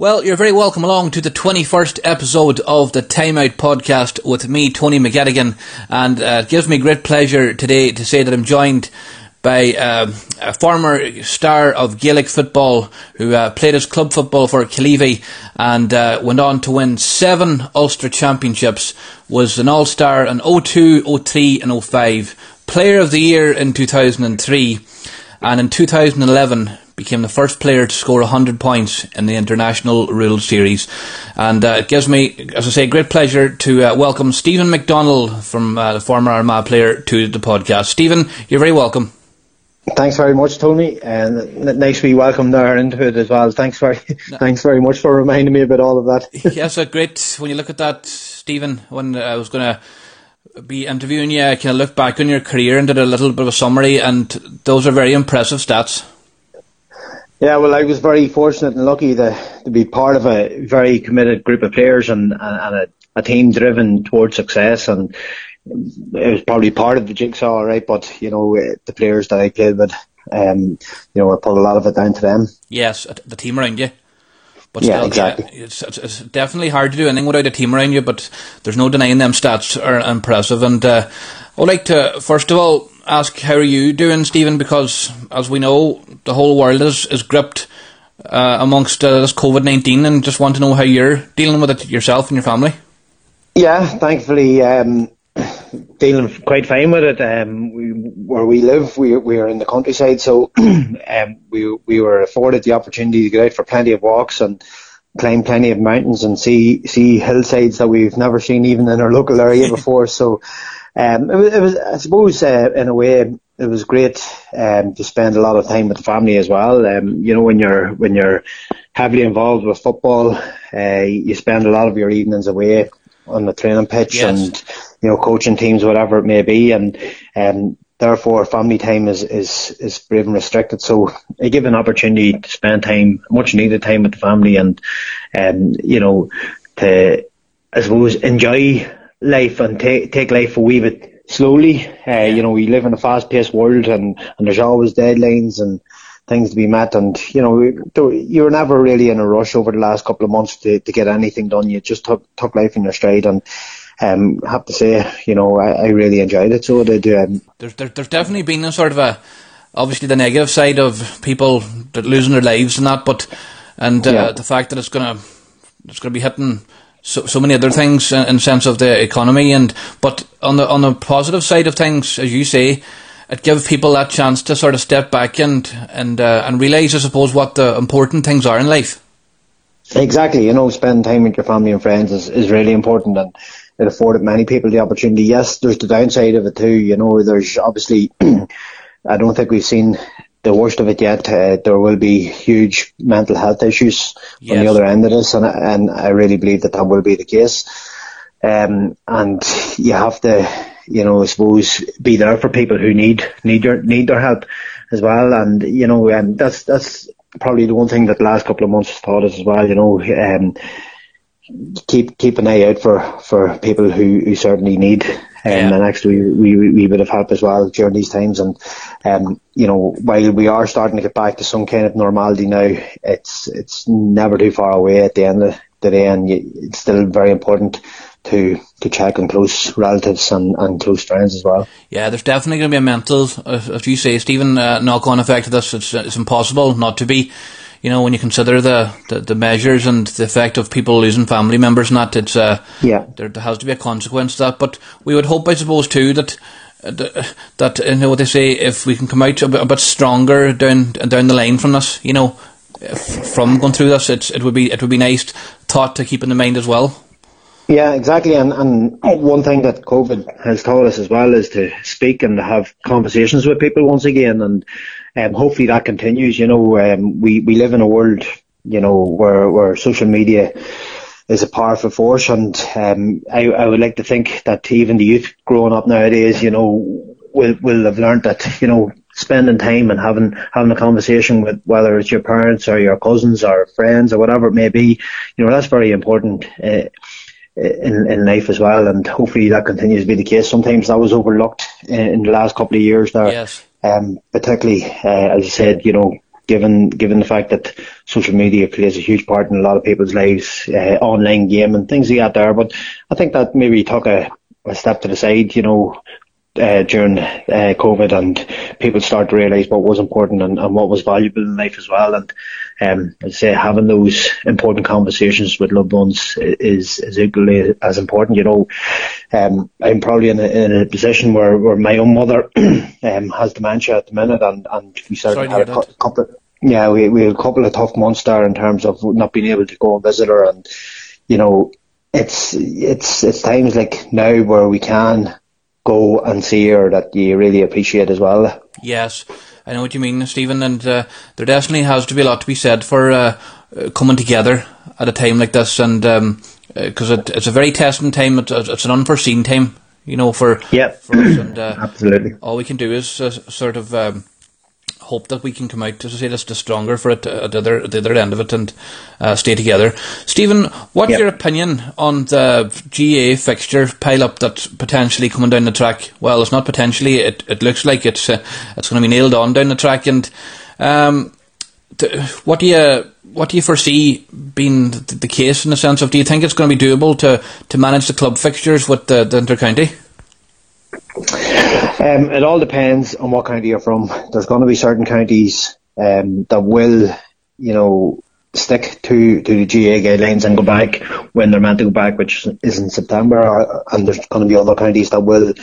Well, you're very welcome along to the 21st episode of the Timeout podcast with me, Tony McGettigan. And uh, it gives me great pleasure today to say that I'm joined by uh, a former star of Gaelic football who uh, played his club football for Killeavy and uh, went on to win seven Ulster championships, was an all-star in 02, 03 and 05, player of the year in 2003 and in 2011 became the first player to score 100 points in the International Rules Series. And uh, it gives me, as I say, great pleasure to uh, welcome Stephen McDonnell from uh, the former Armagh player to the podcast. Stephen, you're very welcome. Thanks very much, Tony, and nice to be welcomed there into it as well. Thanks very, no. thanks very much for reminding me about all of that. yes, a great. When you look at that, Stephen, when I was going to be interviewing you, I kind of looked back on your career and did a little bit of a summary, and those are very impressive stats. Yeah, well, I was very fortunate and lucky to, to be part of a very committed group of players and, and, and a, a team driven towards success. And it was probably part of the jigsaw, right? But, you know, the players that I played with, um, you know, I put a lot of it down to them. Yes, the team around you. But yeah, still, exactly. Yeah, it's, it's, it's, definitely hard to do anything without a team around you, but there's no denying them stats are impressive. And uh, I'd like to, first of all, ask how are you doing, Stephen? Because as we know, the whole world is is gripped uh, amongst uh, this COVID nineteen, and just want to know how you're dealing with it yourself and your family. Yeah, thankfully, um, dealing quite fine with it. Um, we, where we live, we we are in the countryside, so um, we we were afforded the opportunity to get out for plenty of walks and climb plenty of mountains and see see hillsides that we've never seen even in our local area before. So um, it, was, it was, I suppose, uh, in a way, it was great um, to spend a lot of time with the family as well. Um, you know, when you're when you're heavily involved with football, uh, you spend a lot of your evenings away on the training pitch yes. and you know coaching teams, whatever it may be, and um, therefore family time is is is brave and restricted. So I give an opportunity to spend time, much needed time with the family, and um, you know, to I suppose enjoy life and take take life a wee bit slowly. Uh, you know, we live in a fast paced world and, and there's always deadlines and things to be met. And, you know, you were never really in a rush over the last couple of months to, to get anything done. You just took, took life in your stride and, um, have to say, you know, I, I really enjoyed it. So did, um, there's, there, there's definitely been a sort of a, obviously the negative side of people losing their lives and that, but, and, uh, yeah. the fact that it's gonna, it's gonna be hitting, so, so many other things in, sense of the economy and but on the on the positive side of things, as you say, it gives people that chance to sort of step back and and uh, and realise, I suppose, what the important things are in life. Exactly, you know, spending time with your family and friends is, is really important and it afforded many people the opportunity. Yes, there's the downside of it too, you know, there's obviously I don't think we've seen the worst of it yet. Uh, there will be huge mental health issues yes. on the other end of this, and, and I really believe that that will be the case. Um, and you have to, you know, I suppose, be there for people who need need your need their help as well. And you know, and that's that's probably the one thing that the last couple of months has taught us as well. You know, um, keep keep an eye out for for people who who certainly need um, yeah. and actually we, we, we bit of help as well during these times. And, um, you know, while we are starting to get back to some kind of normality now, it's, it's never too far away at the end of the day and it's still very important to to check on close relatives and, and close friends as well. Yeah, there's definitely going to be a mental, as you say, Stephen, uh, knock-on effect of this. It's, it's impossible not to be you know, when you consider the, the, the, measures and the effect of people losing family members and that, it's, uh, yeah. there, there has to be a consequence to that. But we would hope, I suppose, too, that, uh, that, you know what they say, if we can come out a bit, a bit stronger down, down the line from this, you know, from going through this, it's, it would be, it would be nice thought to keep in the mind as well. Yeah, exactly. And, and one thing that COVID has taught us as well is to speak and to have conversations with people once again. And um, hopefully that continues. You know, um, we, we live in a world, you know, where, where social media is a powerful force. And um, I, I would like to think that even the youth growing up nowadays, you know, will, will have learned that, you know, spending time and having having a conversation with whether it's your parents or your cousins or friends or whatever it may be, you know, that's very important. Uh, in, in life as well, and hopefully that continues to be the case. Sometimes that was overlooked in, in the last couple of years there, yes. Um, particularly uh, as I said, you know, given given the fact that social media plays a huge part in a lot of people's lives, uh, online game and things like that there. But I think that maybe took a, a step to the side, you know, uh, during uh, COVID, and people start to realise what was important and, and, what was valuable in life as well. And um, I'd say having those important conversations with loved ones is is equally as important. You know, um, I'm probably in a, in a position where, where my own mother um, has dementia at the minute, and, and we certainly had a cu- couple. Of, yeah, we we had a couple of tough months there in terms of not being able to go and visit her, and you know, it's it's it's times like now where we can go and see her that you really appreciate as well. Yes, I know what you mean, Stephen, and uh, there definitely has to be a lot to be said for uh, coming together at a time like this, and because um, it, it's a very testing time, it's, it's, an unforeseen time, you know, for, yep. for us, and uh, absolutely all we can do is uh, sort of. Um, hope that we can come out, as I say, the stronger for it at the other, the other end of it and uh, stay together. Stephen, what's yep. your opinion on the GAA fixture pile up that's potentially coming down the track? Well, it's not potentially, it, it looks like it's, uh, it's going to be nailed on down the track. And um, what do you what do you foresee being the, the case in the sense of do you think it's going to be doable to, to manage the club fixtures with the, the intercounty? Um, it all depends on what county you're from. There's going to be certain counties um, that will, you know, stick to, to the GAA guidelines and go back when they're meant to go back, which is in September. Uh, and there's going to be other counties that will,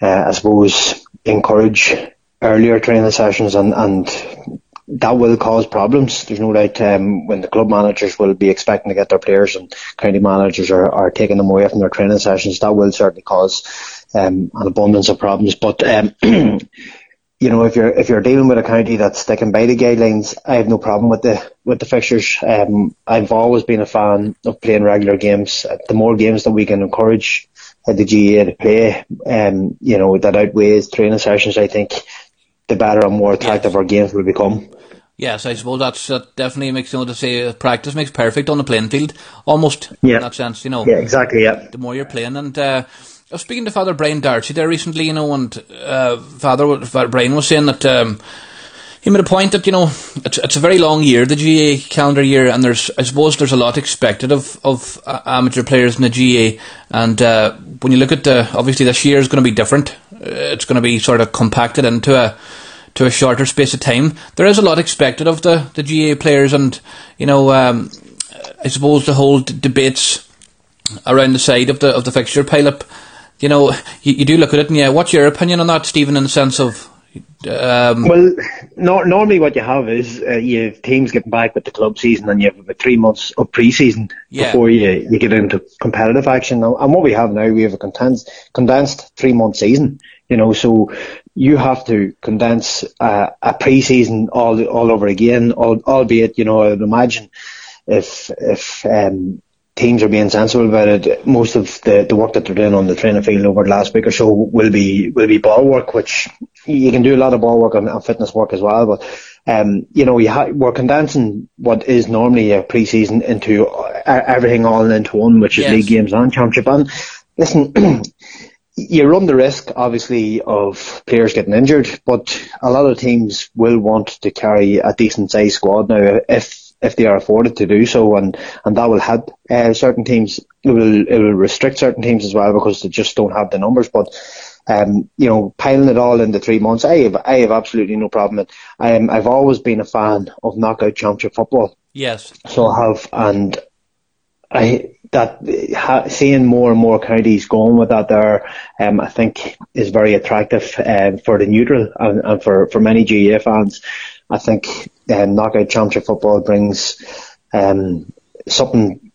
uh, I suppose, encourage earlier training sessions and, and that will cause problems. There's no doubt um, when the club managers will be expecting to get their players and county managers are, are taking them away from their training sessions, that will certainly cause um, an abundance of problems. But um, you know, if you're if you're dealing with a county that's sticking by the guidelines, I have no problem with the with the fixtures. Um, I've always been a fan of playing regular games. The more games that we can encourage the GAA to play, um, you know, that outweighs training sessions. I think the better and more attractive our games will become. Yes, I suppose that's that definitely makes you know to say practice makes perfect on the playing field, almost yeah. in that sense, you know. Yeah, exactly. Yeah. The more you're playing, and uh, I was speaking to Father Brian Darcy there recently, you know, and uh, Father, Father Brian was saying that um, he made a point that you know it's it's a very long year, the GAA calendar year, and there's I suppose there's a lot expected of of uh, amateur players in the GAA, and uh, when you look at the obviously this year is going to be different. Uh, it's going to be sort of compacted into a to a shorter space of time. There is a lot expected of the the GAA players, and you know um, I suppose the whole d- debates around the side of the of the fixture pile up you know, you, you do look at it, and yeah, what's your opinion on that, Stephen, in the sense of um, well, no, normally what you have is uh, you have teams getting back with the club season, and you have about three months of pre-season yeah. before you you get into competitive action. And what we have now, we have a condensed condensed three month season. You know, so you have to condense uh, a pre-season all all over again. albeit, you know, I would imagine if if um, teams are being sensible about it. Most of the, the work that they're doing on the training field over the last week or so will be will be ball work, which you can do a lot of ball work and, and fitness work as well. But um, you know, you ha- we're condensing what is normally a pre-season into uh, everything all into one, which is yes. league games and championship. And listen. you run the risk, obviously, of players getting injured, but a lot of teams will want to carry a decent sized squad now if if they are afforded to do so, and, and that will help uh, certain teams. It will it will restrict certain teams as well because they just don't have the numbers. But um, you know, piling it all into three months, I have I have absolutely no problem. I am I've always been a fan of knockout championship football. Yes. So I have, and I that ha, seeing more and more counties going with that there, um, I think is very attractive um, for the neutral and, and for for many GAA fans. I think um, knockout championship football brings um, something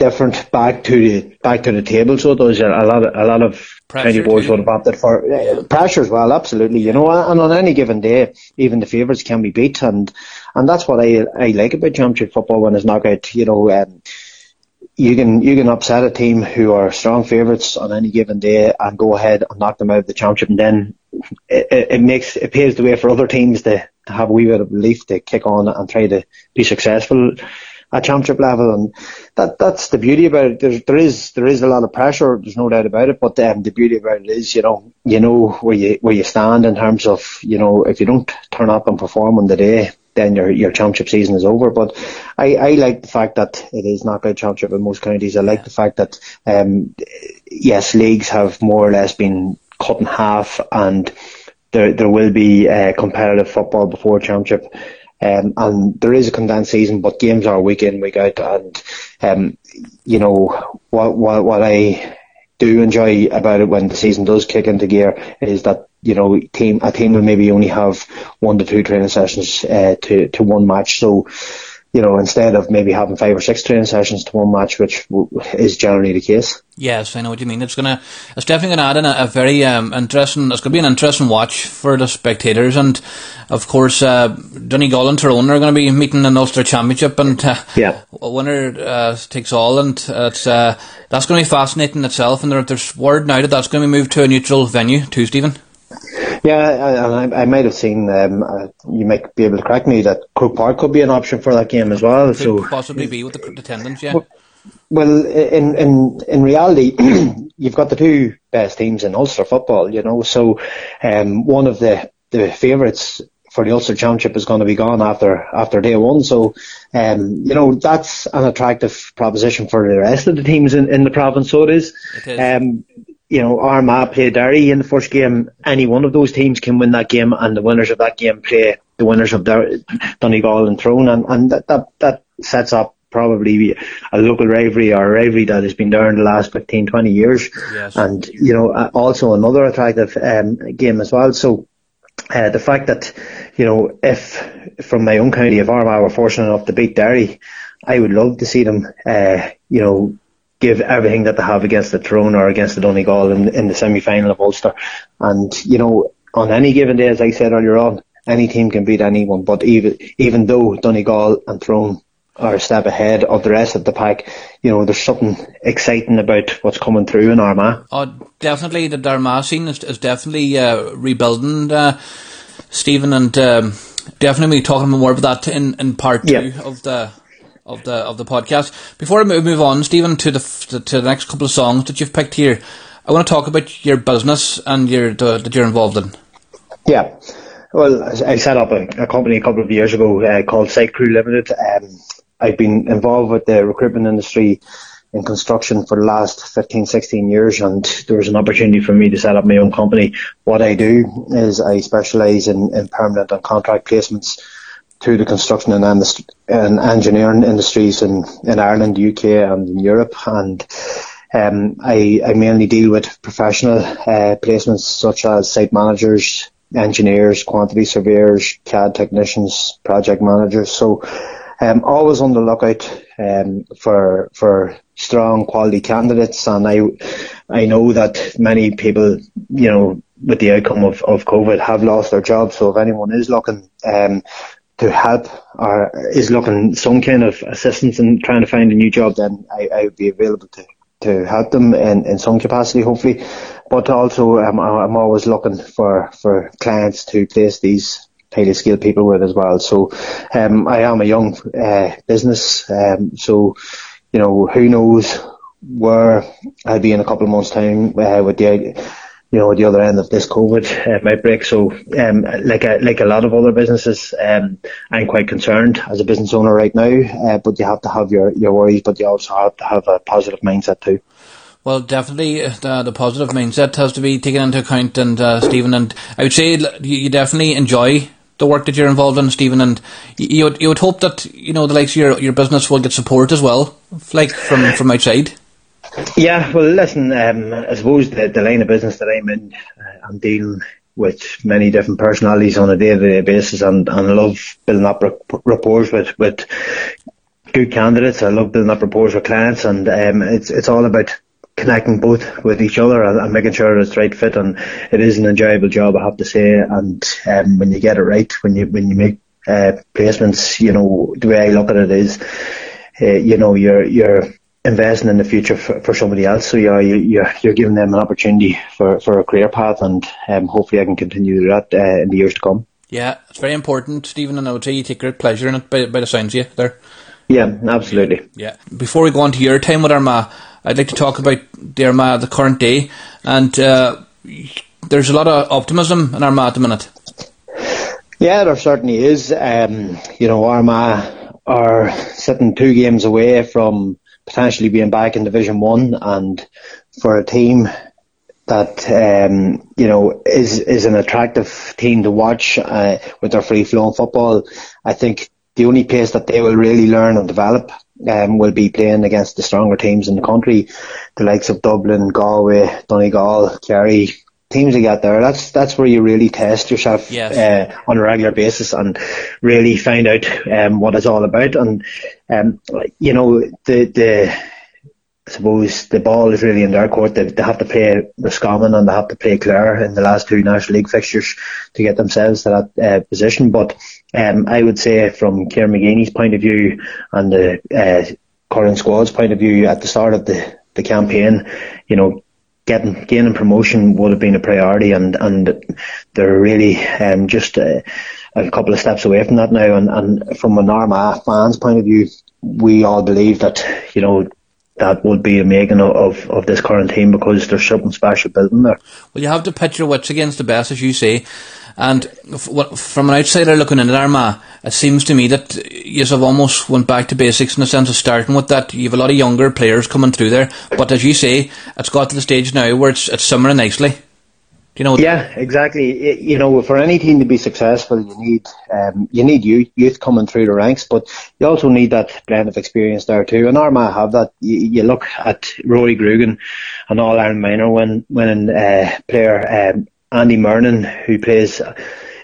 different back to the back to the table. So there's a, a lot of a lot of county boards would have opted for uh, pressure as well. Absolutely, you know, and on any given day, even the favourites can be beat, and and that's what I I like about championship football when it's knockout. You know. Um, you can you can upset a team who are strong favourites on any given day and go ahead and knock them out of the championship, and then it, it, makes it paves the way for other teams to, to have a wee bit of belief to kick on and try to be successful at championship level, and that that's the beauty about it. There, there is there is a lot of pressure. There's no doubt about it. But um, the beauty about it is, you know, you know where you where you stand in terms of, you know, if you don't turn up and perform on the day, then your your championship season is over. But I, I like the fact that it is not knockout championship in most counties. I like the fact that um, yes, leagues have more or less been cut in half, and there there will be uh, competitive football before championship. Um, and there is a condensed season, but games are week in, week out. And, um, you know, what, what, what I do enjoy about it when the season does kick into gear is that you know team a team will maybe only have one to two training sessions uh, to to one match. So you know, instead of maybe having five or six training sessions to one match, which is generally the case. Yes, I know what you mean. It's gonna, it's definitely gonna add in a, a very um, interesting. It's gonna be an interesting watch for the spectators, and of course, uh, Donegal and Tyrone are going to be meeting in the Ulster Championship, and uh, yeah, winner uh, takes all, and it's uh, that's going to be fascinating itself. And there, there's word now that that's going to be moved to a neutral venue too, Stephen. Yeah, I, I might have seen. Um, uh, you might be able to correct me that Croke Park could be an option for that game as well. Could so possibly be with the attendance, yeah. Well, in in in reality, you've got the two best teams in Ulster football. You know, so um, one of the the favourites for the Ulster Championship is going to be gone after after day one. So, um, you know, that's an attractive proposition for the rest of the teams in, in the province. So it is. It is. Um, you know, Armagh play Derry in the first game. Any one of those teams can win that game, and the winners of that game play the winners of Donegal and Tyrone, and, and that, that that sets up probably a local rivalry or a rivalry that has been there in the last 15, 20 years. Yes. And, you know, also another attractive um, game as well. So, uh, the fact that, you know, if from my own county, if Armagh were fortunate enough to beat Derry, I would love to see them, uh, you know, give everything that they have against the Tyrone or against the Donegal in, in the semi-final of Ulster. And, you know, on any given day, as I said earlier on, any team can beat anyone. But even, even though Donegal and Tyrone are a step ahead of the rest of the pack, you know, there's something exciting about what's coming through in Armagh. Oh, definitely the Armagh scene is, is definitely uh, rebuilding, uh, Stephen, and um, definitely talking more about that in, in part two Yeah. of the of the of the podcast. Before I move on, Stephen, to the to the next couple of songs that you've picked here, I want to talk about your business and your the, that you're involved in. Yeah. Well, I I set up a, a company a couple of years ago uh, called Site Crew Limited. Um, I've been involved with the recruitment industry in construction for the last 15, 16 years and there was an opportunity for me to set up my own company. What I do is I specialise in, in permanent and contract placements to the construction and, and engineering industries in, in Ireland, UK and in Europe and um, I, I mainly deal with professional uh, placements such as site managers, engineers, quantity surveyors, CAD technicians, project managers. So um, always on the lookout um, for for strong quality candidates, and I I know that many people, you know, with the outcome of, of COVID, have lost their jobs. So if anyone is looking um, to help or is looking some kind of assistance in trying to find a new job, then I, I would be available to to help them in, in some capacity, hopefully. But also, um, I'm always looking for, for clients to place these highly skilled people with as well. So, um, I am a young uh, business, um, so you know who knows where I'll be in a couple of months' time uh, with the you know the other end of this COVID uh, outbreak. So, um, like a, like a lot of other businesses, um, I'm quite concerned as a business owner right now. Uh, but you have to have your your worries, but you also have to have a positive mindset too. Well, definitely uh, the, the positive mindset has to be taken into account, and uh, Stephen, and I would say you, definitely enjoy the work that you're involved in, Stephen, and you, you would you would hope that you know the likes of your your business will get support as well, like from from outside. Yeah, well, listen, um, I suppose the, the line of business that I'm in, uh, I'm dealing with many different personalities on a day-to-day basis, and, and I love building up rapport with with good candidates. I love building up rapport with clients, and um, it's it's all about connecting both with each other and, and making sure it's right fit. And it is an enjoyable job, I have to say. And um, when you get it right, when you when you make uh, placements, you know the way I look at it is, uh, you know, you're you're investing in the future for, for somebody else. So you're you're you're giving them an opportunity for, for a career path, and um, hopefully I can continue that uh, in the years to come. Yeah, it's very important, Stephen, and I would say you take great pleasure in it by, by the sounds of you there. Yeah, absolutely. Yeah. Before we go on to your time with Armagh, I'd like to talk about the Armagh, the current day, and uh, there's a lot of optimism in Armagh at the minute. Yeah, there certainly is. Um, you know, Armagh are sitting two games away from potentially being back in Division One, and for a team that um, you know is is an attractive team to watch uh, with their free flowing football, I think the only place that they will really learn and develop um, will be playing against the stronger teams in the country, the likes of Dublin, Galway, Donegal, Kerry, teams you get there, that's that's where you really test yourself yes. uh, on a regular basis and really find out um, what it's all about. And um, you know, the the I suppose the ball is really in their court. They, they have to play Roscommon and they have to play Clare in the last two National League fixtures to get themselves to that uh, position. But um, I would say from Kieran McGeeney's point of view and the uh, current squad's point of view at the start of the, the campaign, you know, getting gaining promotion would have been a priority, and and they're really um, just a, a, couple of steps away from that now. And, and from an Armagh fans' point of view, we all believe that you know that would be a making of, of this current team because there's something special building there. Well, you have to pit your wits against the best, as you say. And from an outsider looking in at Armagh, it seems to me that you have almost went back to basics in the sense of starting with that. You have a lot of younger players coming through there, but as you say, it's got to the stage now where it's it's simmering nicely. You know? Yeah, exactly. You know, for any team to be successful, you need um, you need youth, youth coming through the ranks, but you also need that blend of experience there too. And Armagh have that. You, you look at Rory Grugan, an All Ireland minor win, winning uh, player. Um, Andy Murnin, who plays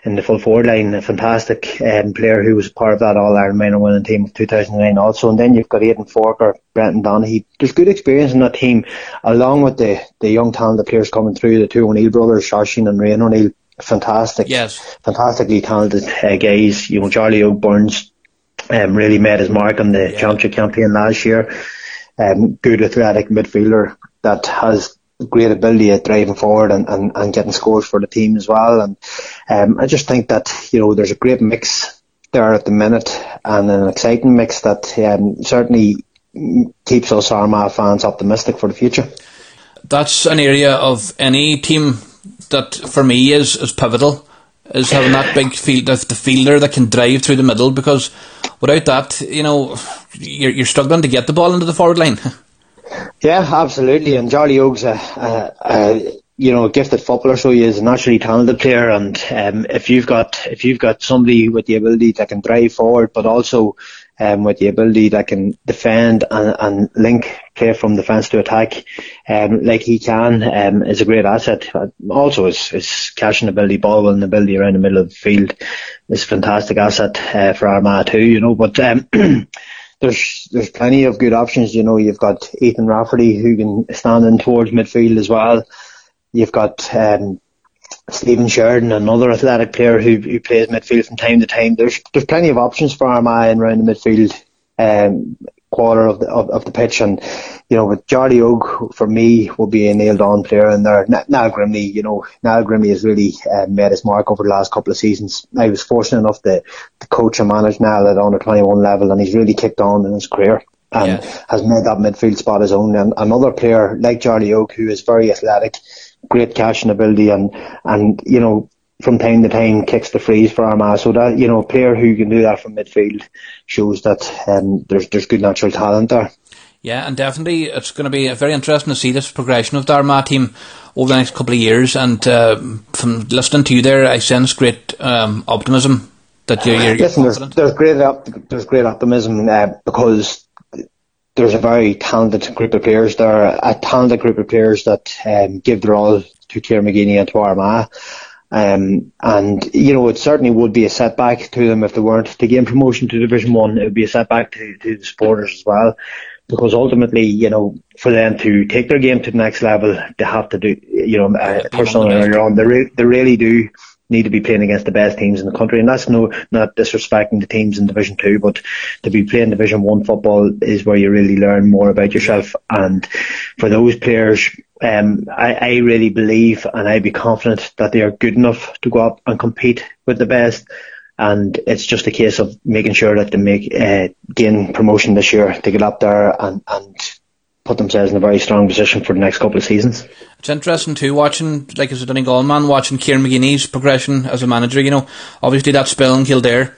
in the full forward line, a fantastic um, player who was part of that All Ireland minor winning team of 2009 also. And then you've got Aidan Forker, Brendan Donaghy. There's good experience in that team, along with the, the young talented players coming through, the two O'Neill brothers, Oisín and Rian O'Neill. Fantastic, yes, fantastically talented uh, guys. You know, Charlie O'Burns um, really made his mark on the yeah. championship campaign last year. Um, good athletic midfielder that has great ability at driving forward and, and, and getting scores for the team as well. And um, I just think that you know there's a great mix there at the minute and an exciting mix that um, certainly keeps us Armagh fans optimistic for the future. That's an area of any team that for me is, is pivotal. Is having that big field, the fielder that can drive through the middle because without that, you know, you're, you're struggling to get the ball into the forward line. Yeah, absolutely. And Charlie Oak's a, a, a you know, a gifted footballer, so he is a naturally talented player. And um, if you've got if you've got somebody with the ability that can drive forward, but also um, with the ability that can defend and, and link play from defence to attack, um, like he can, um, is a great asset. Also, his, his catching ability, ball winning ability around the middle of the field is a fantastic asset uh, for Armagh too. You know, but. Um, there's there's plenty of good options. You know, you've got Ethan Rafferty who can stand in towards midfield as well. You've got um, Stephen Sheridan, another athletic player who who plays midfield from time to time. There's there's plenty of options for Armagh and around the midfield um, quarter of the of, of the pitch, and you know, with Charlie Oak for me will be a nailed on player in there. Niall Grimley, you know, Niall Grimley has really uh, made his mark over the last couple of seasons. I was fortunate enough to, to coach and manage Niall at under 21 level, and he's really kicked on in his career and has made that midfield spot his own. And another player like Charlie Oak, who is very athletic, great catching ability, and and you know from time to time kicks the frees for Armagh. So that you know, a player who can do that from midfield shows that um, there's there's good natural talent there. Yeah, and definitely it's going to be very interesting to see this progression of the Armagh team over the next couple of years. And uh, from listening to you there, I sense great um, optimism that you're. you're Listen, there's, there's, great op- there's great optimism uh, because there's a very talented group of players there, a talented group of players that um, give their all to Kieran McGeeney and to Armagh. Um, and you know, it certainly would be a setback to them if they weren't to gain promotion to Division One. It would be a setback to, to the supporters as well, because ultimately, you know, for them to take their game to the next level, they have to do, you know, uh, personally on their own. They, re- they really do need to be playing against the best teams in the country, and that's no not disrespecting the teams in Division Two, but to be playing Division One football is where you really learn more about yourself. And for those players, um, I, I really believe and I'd be confident that they are good enough to go up and compete with the best. And it's just a case of making sure that they make uh, gain promotion this year to get up there and and put themselves in a very strong position for the next couple of seasons. It's interesting too watching, like as a Donegal man, watching Kieran McGeeney's progression as a manager. You know, obviously that spell in Kildare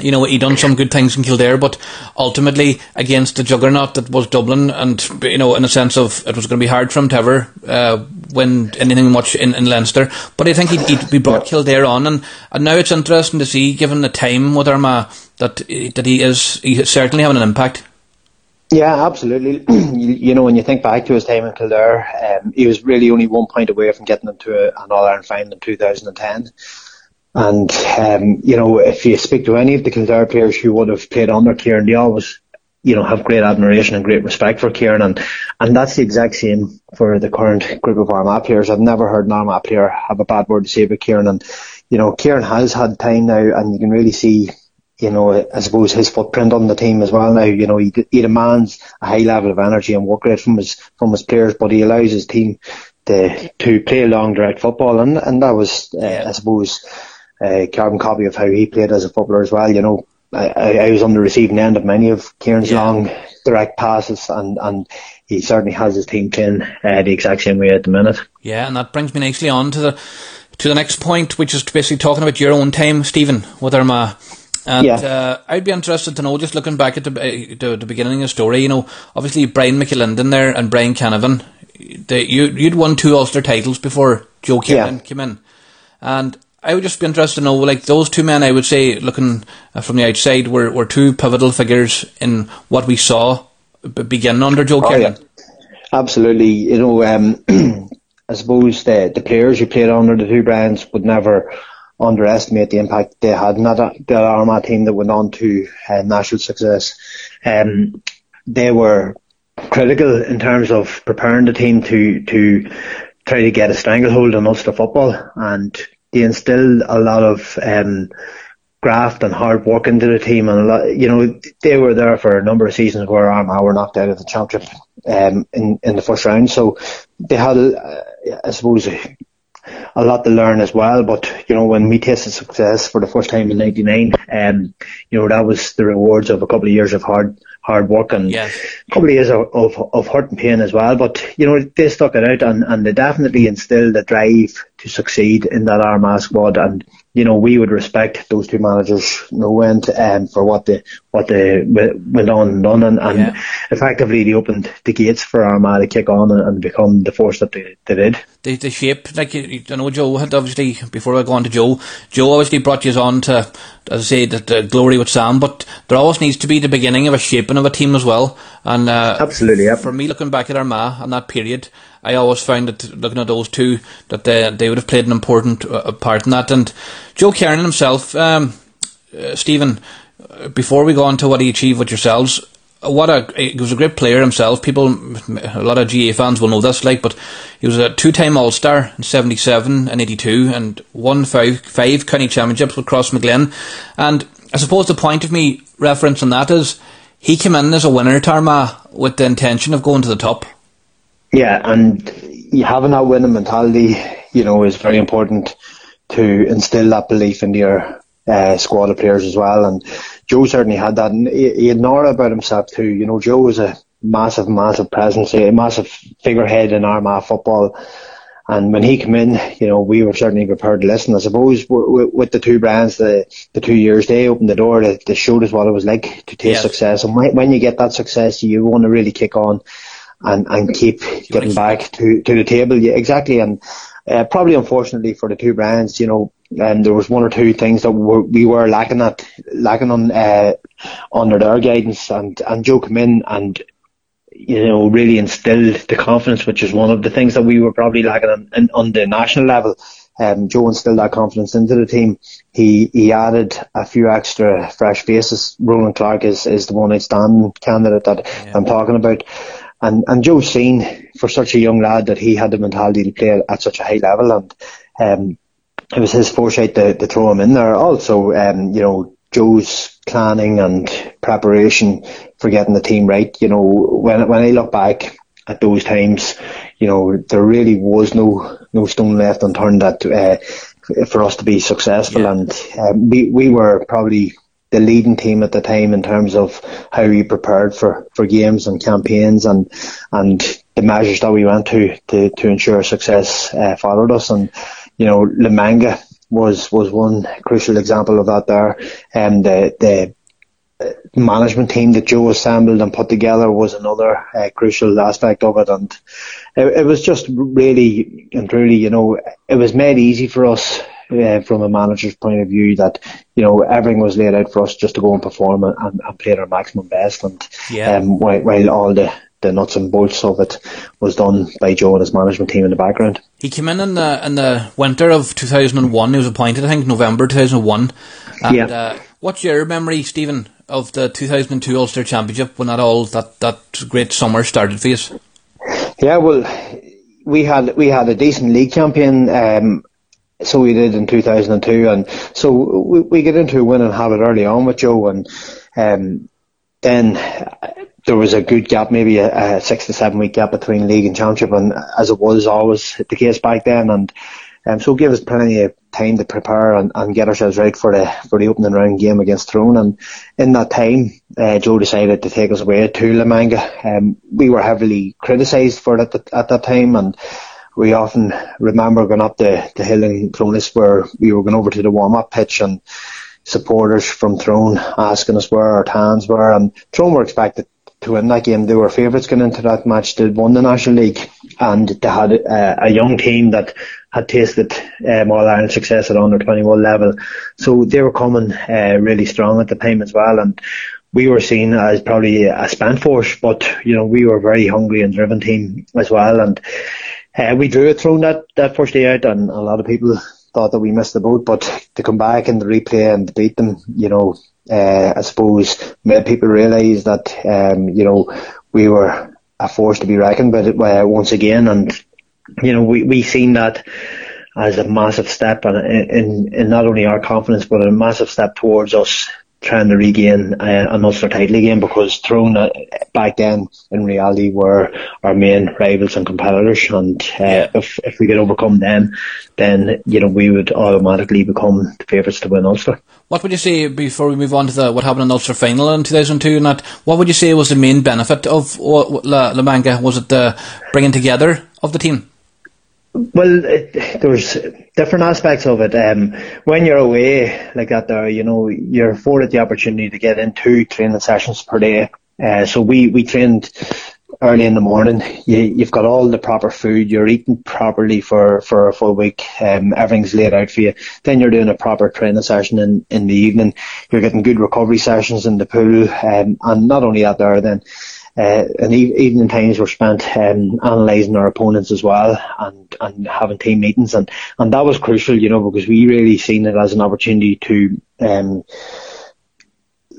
you know, he done some good things in Kildare, but ultimately against the juggernaut that was Dublin, and you know, in a sense of it was going to be hard for him to ever uh, win anything much in, in Leinster. But I think he'd, he'd be brought Kildare on, and, and now it's interesting to see, given the time with Armagh, that that he is he's certainly having an impact. Yeah, absolutely. you, know, when you think back to his time in Kildare, um, he was really only one point away from getting into a, an All Ireland final in 2010. And, um, you know, if you speak to any of the Kildare players who would have played under Kieran, they always, you know, have great admiration and great respect for Kieran. And, and that's the exact same for the current group of Armagh players. I've never heard an Armagh player have a bad word to say about Kieran. And, you know, Kieran has had time now and you can really see you know, I suppose his footprint on the team as well now. You know, he, he demands a high level of energy and work rate from his from his players, but he allows his team to to play long direct football, and and that was, uh, I suppose, a carbon copy of how he played as a footballer as well. You know, I, I was on the receiving end of many of Kieran's yeah. long direct passes, and, and he certainly has his team playing uh, the exact same way at the minute. Yeah, and that brings me nicely on to the to the next point, which is basically talking about your own time, Stephen, with Armagh. And yeah. uh, I'd be interested to know, just looking back at the, uh, the beginning of the story, you know, obviously Brian McAlinden there and Brian Canavan, they, you, you'd won two Ulster titles before Joe Kernan yeah. came in. And I would just be interested to know, like those two men, I would say, looking uh, from the outside, were, were two pivotal figures in what we saw begin under Joe oh, Yeah. Absolutely, you know, um, I suppose the the players who played under the two Brians would never underestimate the impact they had. Not the Armagh team that went on to uh, national success. Um, they were critical in terms of preparing the team to to try to get a stranglehold on Ulster football and they instilled a lot of um, graft and hard work into the team, and a lot, you know, they were there for a number of seasons where Armagh were knocked out of the championship um, in in the first round, so they had, uh, I suppose. A lot to learn as well, but you know when we tasted success for the first time in '99, um, you know that was the rewards of a couple of years of hard hard work and yes. probably is of, of, of hurt and pain as well. But, you know, they stuck it out and, and they definitely instilled a drive to succeed in that Armagh squad. And, you know, we would respect those two managers no end um, for what they, what they went on and done. And, and yeah. effectively they opened the gates for Armagh to kick on and, and become the force that they, they did. The, the shape, like, you know, Joe had obviously, before I go on to Joe, Joe obviously brought you on to, as I say, the, the glory with Sam, but there always needs to be the beginning of a shaping of a team as well. And uh, absolutely, yeah. For me, looking back at Armagh and that period, I always found that looking at those two, that they they would have played an important uh, part in that. And Joe Kernan himself, um, uh, Stephen, uh, before we go on to what he achieved with yourselves, what a he was a great player himself. People, a lot of GAA fans will know this, like, but he was a two-time All Star in '77 and '82, and won five five county championships with Crossmaglen. And I suppose the point of me referencing that is he came in as a winner, Tarma, with the intention of going to the top. Yeah, and having that winning mentality, you know, is very important to instill that belief in your uh, squad of players as well. And Joe certainly had that, and he, he had aura about himself too. You know, Joe was a massive, massive presence, a massive figurehead in Armagh football. And when he came in, you know, we were certainly prepared to listen. I suppose with the two Brians, the the two years they opened the door. They, they showed us what it was like to taste yes. success. And when, when you get that success, you want to really kick on and and keep getting back to to the table. Yeah, exactly. And uh, probably unfortunately for the two Brians, you know, and there was one or two things that were, we were lacking at lacking on uh, under their guidance. And and Joe came in and you know, really instilled the confidence, which is one of the things that we were probably lacking on, on, on the national level. Um, Joe instilled that confidence into the team. He he added a few extra fresh faces. Ronan Clarke is, is the one outstanding candidate that yeah. I'm talking about. And and Joe's seen for such a young lad that he had the mentality to play at such a high level and um, it was his foresight to, to throw him in there. Also, um, you know, Joe's planning and preparation for getting the team right. You know, when when I look back at those times, you know, there really was no no stone left unturned that uh, for us to be successful, yeah. and um, we we were probably the leading team at the time in terms of how we prepared for, for games and campaigns and and the measures that we went to to, to ensure success uh, followed us. And you know, La Manga was was one crucial example of that there. And the the management team that Joe assembled and put together was another uh, crucial aspect of it. And it, it, was just really and truly, you know, it was made easy for us uh, from a manager's point of view that, you know, everything was laid out for us just to go and perform and, and play our maximum best. And yeah. um, while, while all the, the nuts and bolts of it was done by Joe and his management team in the background. He came in in the in the winter of 2001. He was appointed, I think, November 2001. And, yeah. Uh, what's your memory, Stephen, of the 2002 Ulster Championship when that all that that great summer started for you? Yeah, well, we had we had a decent league champion. Um, so we did in 2002, and so we, we get into a winning habit early on with Joe, and um, then there was a good gap, maybe a, a, six to seven week gap between league and championship, and as it was always the case back then, and um, so it gave us plenty of time to prepare and, and get ourselves right for the for the opening round game against Tyrone. And in that time, uh, Joe decided to take us away to La Manga. Um, we were heavily criticised for it at, at that time, and we often remember going up the, the hill in Clones where we were going over to the warm up pitch and supporters from Tyrone asking us where our tans were, and Tyrone were expected to win that game. They were favourites going into that match. They'd won the National League and they had a, a young team that had tasted um, All Ireland success at under 21 level. So they were coming uh, really strong at the time as well. And we were seen as probably a spent force, but you know we were a very hungry and driven team as well. And uh, we drew it Tyrone that, that first day out, and a lot of people thought that we missed the boat. But to come back and replay and beat them, you know, uh, I suppose made people realise that um, you know we were a force to be reckoned with uh, once again, and you know we we seen that as a massive step in, in in not only our confidence but a massive step towards us trying to regain uh, an Ulster title again because Tyrone uh, back then in reality were our main rivals and competitors and uh, if, if we could overcome them then you know we would automatically become the favourites to win Ulster. What would you say before we move on to the what happened in Ulster final in 2002 and that what would you say was the main benefit of La, La Manga was it the bringing together of the team? Well, it, there's different aspects of it. Um, when you're away like that, there, you know, you're afforded the opportunity to get in two training sessions per day. Uh, so we we trained early in the morning. You, you've got all the proper food. You're eating properly for, for a full week. Um, everything's laid out for you. Then you're doing a proper training session in, in the evening. You're getting good recovery sessions in the pool. Um, and not only that there, then uh, and evening times were spent um, analysing our opponents as well and, and having team meetings. And, and that was crucial, you know, because we really seen it as an opportunity to um,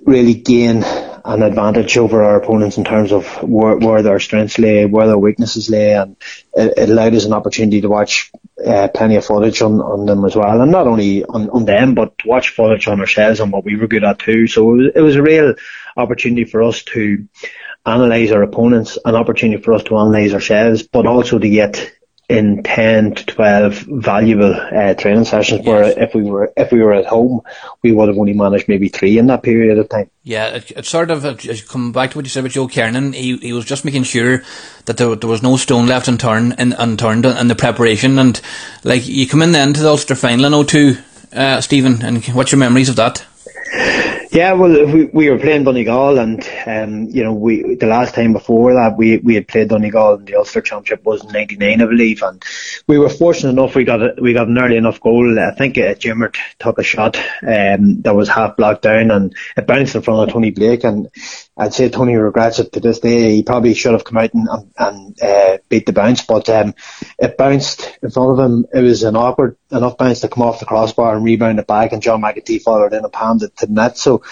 really gain an advantage over our opponents in terms of where, where their strengths lay, where their weaknesses lay, and it, it allowed us an opportunity to watch uh, plenty of footage on, on them as well, and not only on, on them, but to watch footage on ourselves and what we were good at too. So it was, it was a real opportunity for us to analyse our opponents, an opportunity for us to analyse ourselves, but also to get in 10 to 12 valuable uh, training sessions yes. where if we were if we were at home we would have only managed maybe three in that period of time. Yeah it's it sort of it, come back to what you said about Joe Kernan he, he was just making sure that there, there was no stone left unturned in, unturned in the preparation. And like you come in then to the Ulster final in 02 uh, Stephen and what's your memories of that yeah, well, we, we were playing Donegal, and um, you know, we the last time before that we we had played Donegal in the Ulster Championship was in '99, I believe, and we were fortunate enough we got a, we got an early enough goal. I think uh, Jimmert took a shot um, that was half blocked down, and it bounced in front of Tony Blake, and I'd say Tony regrets it to this day. He probably should have come out and, and uh, beat the bounce, but um, it bounced in front of him. It was an awkward enough bounce to come off the crossbar and rebound it back, and John McEntee followed in and palmed it to the net. So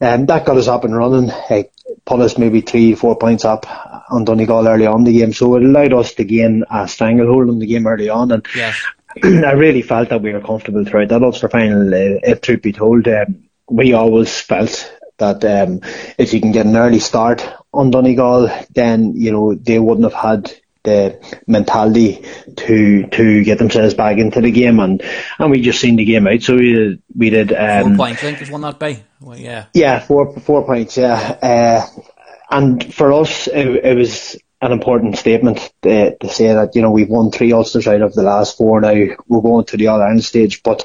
um, that got us up and running. It put us maybe three, four points up on Donegal early on the game. So it allowed us to gain a stranglehold on the game early on. And yes. I really felt that we were comfortable throughout that Ulster final. Uh, if truth be told, um, we always felt that um, if you can get an early start on Donegal, then you know they wouldn't have had the mentality to to get themselves back into the game, and and we just seen the game out. So we we did um, four points. I think was one that by. Well, yeah. Yeah, four four points. Yeah, uh, and for us, it, it was an important statement to, to, say that you know we've won three Ulsters out of the last four. Now we're going to the All Ireland stage, but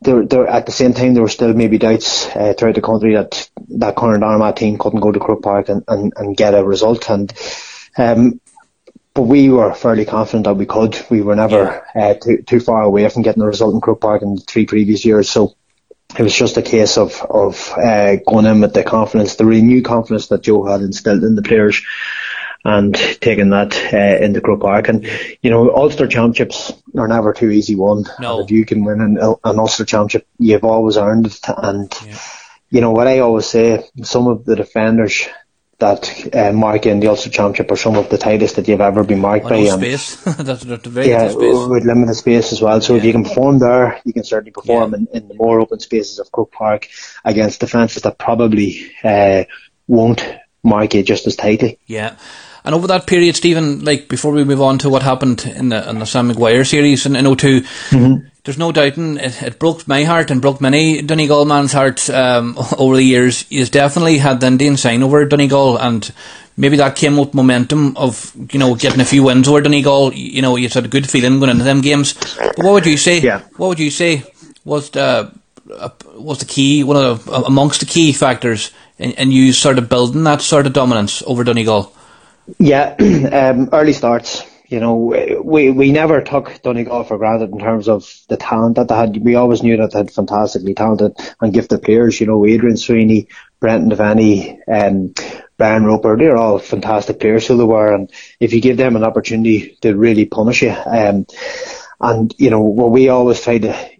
there, there, at the same time there were still maybe doubts uh, throughout the country that that current Armagh team couldn't go to Croke Park and, and, and get a result. And um, but we were fairly confident that we could. We were never uh, too, too far away from getting a result in Croke Park in the three previous years. So it was just a case of of uh, going in with the confidence, the renewed confidence that Joe had instilled in the players and taking that uh, into Croke Park. And, you know, Ulster Championships are never too easy won. No. If you can win an, an Ulster Championship, you've always earned it. And, yeah. you know, what I always say, some of the defenders that uh, mark in the Ulster Championship are some of the tightest that you've ever been marked by. And, space. that's, that's very yeah, space. with limited space as well. So yeah. if you can perform there, you can certainly perform yeah. in, in the more open spaces of Croke Park against defences that probably uh, won't mark you just as tightly. Yeah. And over that period, Stephen, like before we move on to what happened in the in the Sam Maguire series in, in 2 mm-hmm. there's no doubting it, it, broke my heart and broke many Donegal man's hearts um, over the years. He's definitely had the Indian sign over Donegal, and maybe that came with momentum of you know getting a few wins over Donegal. You know, you had a good feeling going into them games. But what would you say? Yeah. What would you say was the uh, was the key one of the, amongst the key factors in, in you sort of building that sort of dominance over Donegal? Yeah, um, early starts. You know, we we never took Donegal for granted in terms of the talent that they had. We always knew that they had fantastically talented and gifted players. You know, Adrian Sweeney, Brendan Devenney, um, Brian Roper, they're all fantastic players who they were. And if you give them an opportunity, they really punish you. Um, and, you know, what we always tried to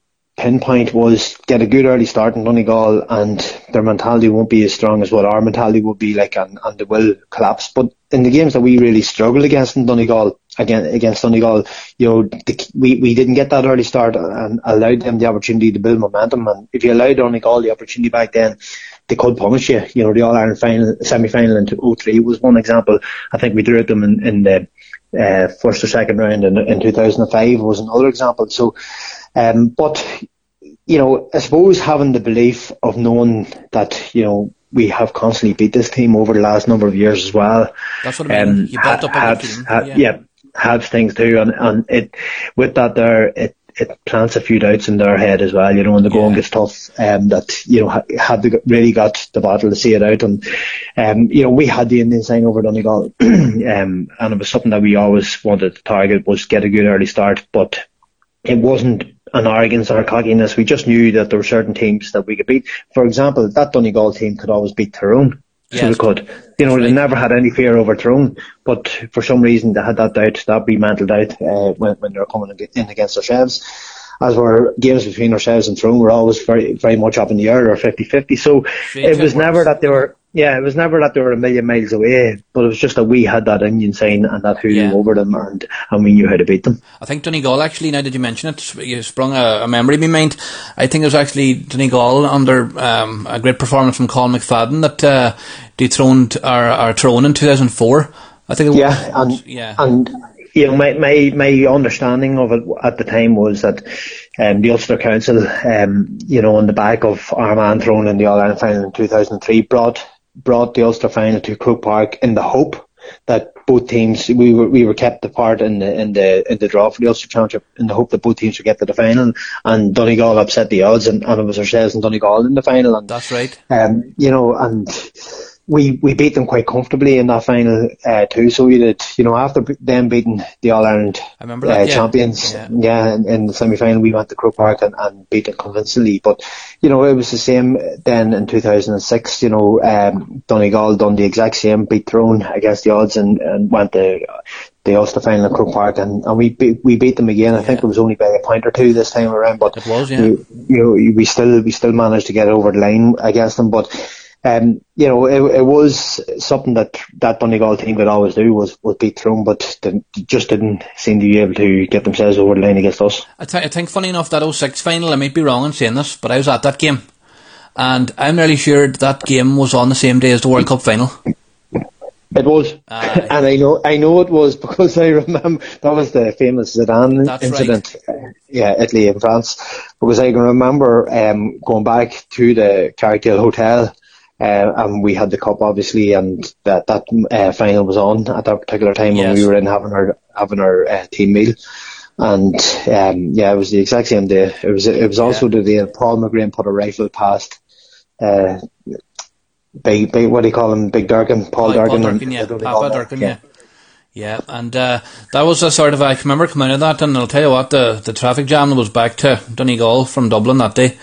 pinpoint was get a good early start in Donegal and their mentality won't be as strong as what our mentality would be like and, and they will collapse. But in the games that we really struggled against in Donegal, again against Donegal, you know, the, we, we didn't get that early start and allowed them the opportunity to build momentum. And if you allowed Donegal the opportunity back then, they could punish you. You know, the All Ireland final, semi final in 03 was one example. I think we drew at them in, in the uh, first or second round in, in 2005 was another example. So, um, but you know, I suppose having the belief of knowing that you know we have constantly beat this team over the last number of years as well. That's what I mean. Um, you built up ha- yeah. yeah, helps things too, and and it with that there it it plants a few doubts in their head as well. You know, when the going gets tough, um, that you know have they really got the battle to see it out, and um, you know we had the Indian sign over Donegal, um, and it was something that we always wanted to target was get a good early start, but it wasn't an arrogance or a cockiness. We just knew that there were certain teams that we could beat. For example, that Donegal team could always beat Tyrone. Yes. So they could. You know, they never had any fear over Tyrone, but for some reason they had that doubt, that mental doubt, uh, when, when they were coming in against ourselves. As were games between ourselves and Tyrone were always very, very much up in the air or 50-50. So it was never that they were, yeah, it was never that they were a million miles away, but it was just that we had that Indian sign and that who yeah. over them and, and we knew how to beat them. I think Donegal actually, now that you mention it, you sprung a, a memory in my mind. I think it was actually Donegal under um, a great performance from Colm McFadden that uh, dethroned our, our Tyrone in 2004. I think yeah, was, and, yeah. and you know, my, my, my understanding of it at the time was that um, the Ulster Council, um, you know, on the back of Armagh Tyrone in the All Ireland final in 2003 brought brought the Ulster final to Croke Park in the hope that both teams we were we were kept apart in the in the in the draw for the Ulster Championship in the hope that both teams would get to the final and Donegal upset the odds and, and it was ourselves and Donegal in the final and that's right. Um, you know and we we beat them quite comfortably in that final uh, too. So we did, you know, after them beating the All Ireland uh, yeah. champions, yeah, yeah in, in, the semi final, we went to Croke Park and, and, beat them convincingly. But you know, it was the same then in 2006. You know, um, Donegal done the exact same, beat Tyrone against the odds, and, and went to the Ulster final in Croke Park, and, and we beat, we beat them again. I yeah. think it was only by a point or two this time around, but it was, yeah. We, you know, we still we still managed to get over the line against them, but um, you know, it, it was something that that Donegal team could always do was, was beat Tyrone, but they just didn't seem to be able to get themselves over the line against us. I, th- I think, funny enough, that 06 final, I might be wrong in saying this, but I was at that game, and I'm nearly sure that game was on the same day as the World Cup final. It was, and I know I know it was because I remember that was the famous Zidane incident. Right. yeah, Italy and France. Because I can remember um, going back to the Carrickdale Hotel, uh, and we had the cup obviously, and that that uh, final was on at that particular time yes. when we were in having our having our uh, team meal. And um, yeah, it was the exact same day. It was it was also yeah. the day Paul McGrane put a rifle past uh, big, big, what do you call him? Big Durkin, Paul, Paul Durkin, Durkin, yeah, Papa Durkin, yeah. yeah. and uh, that was a sort of I can remember coming out of that, and I'll tell you what, the the traffic jam was back to Donegal from Dublin that day.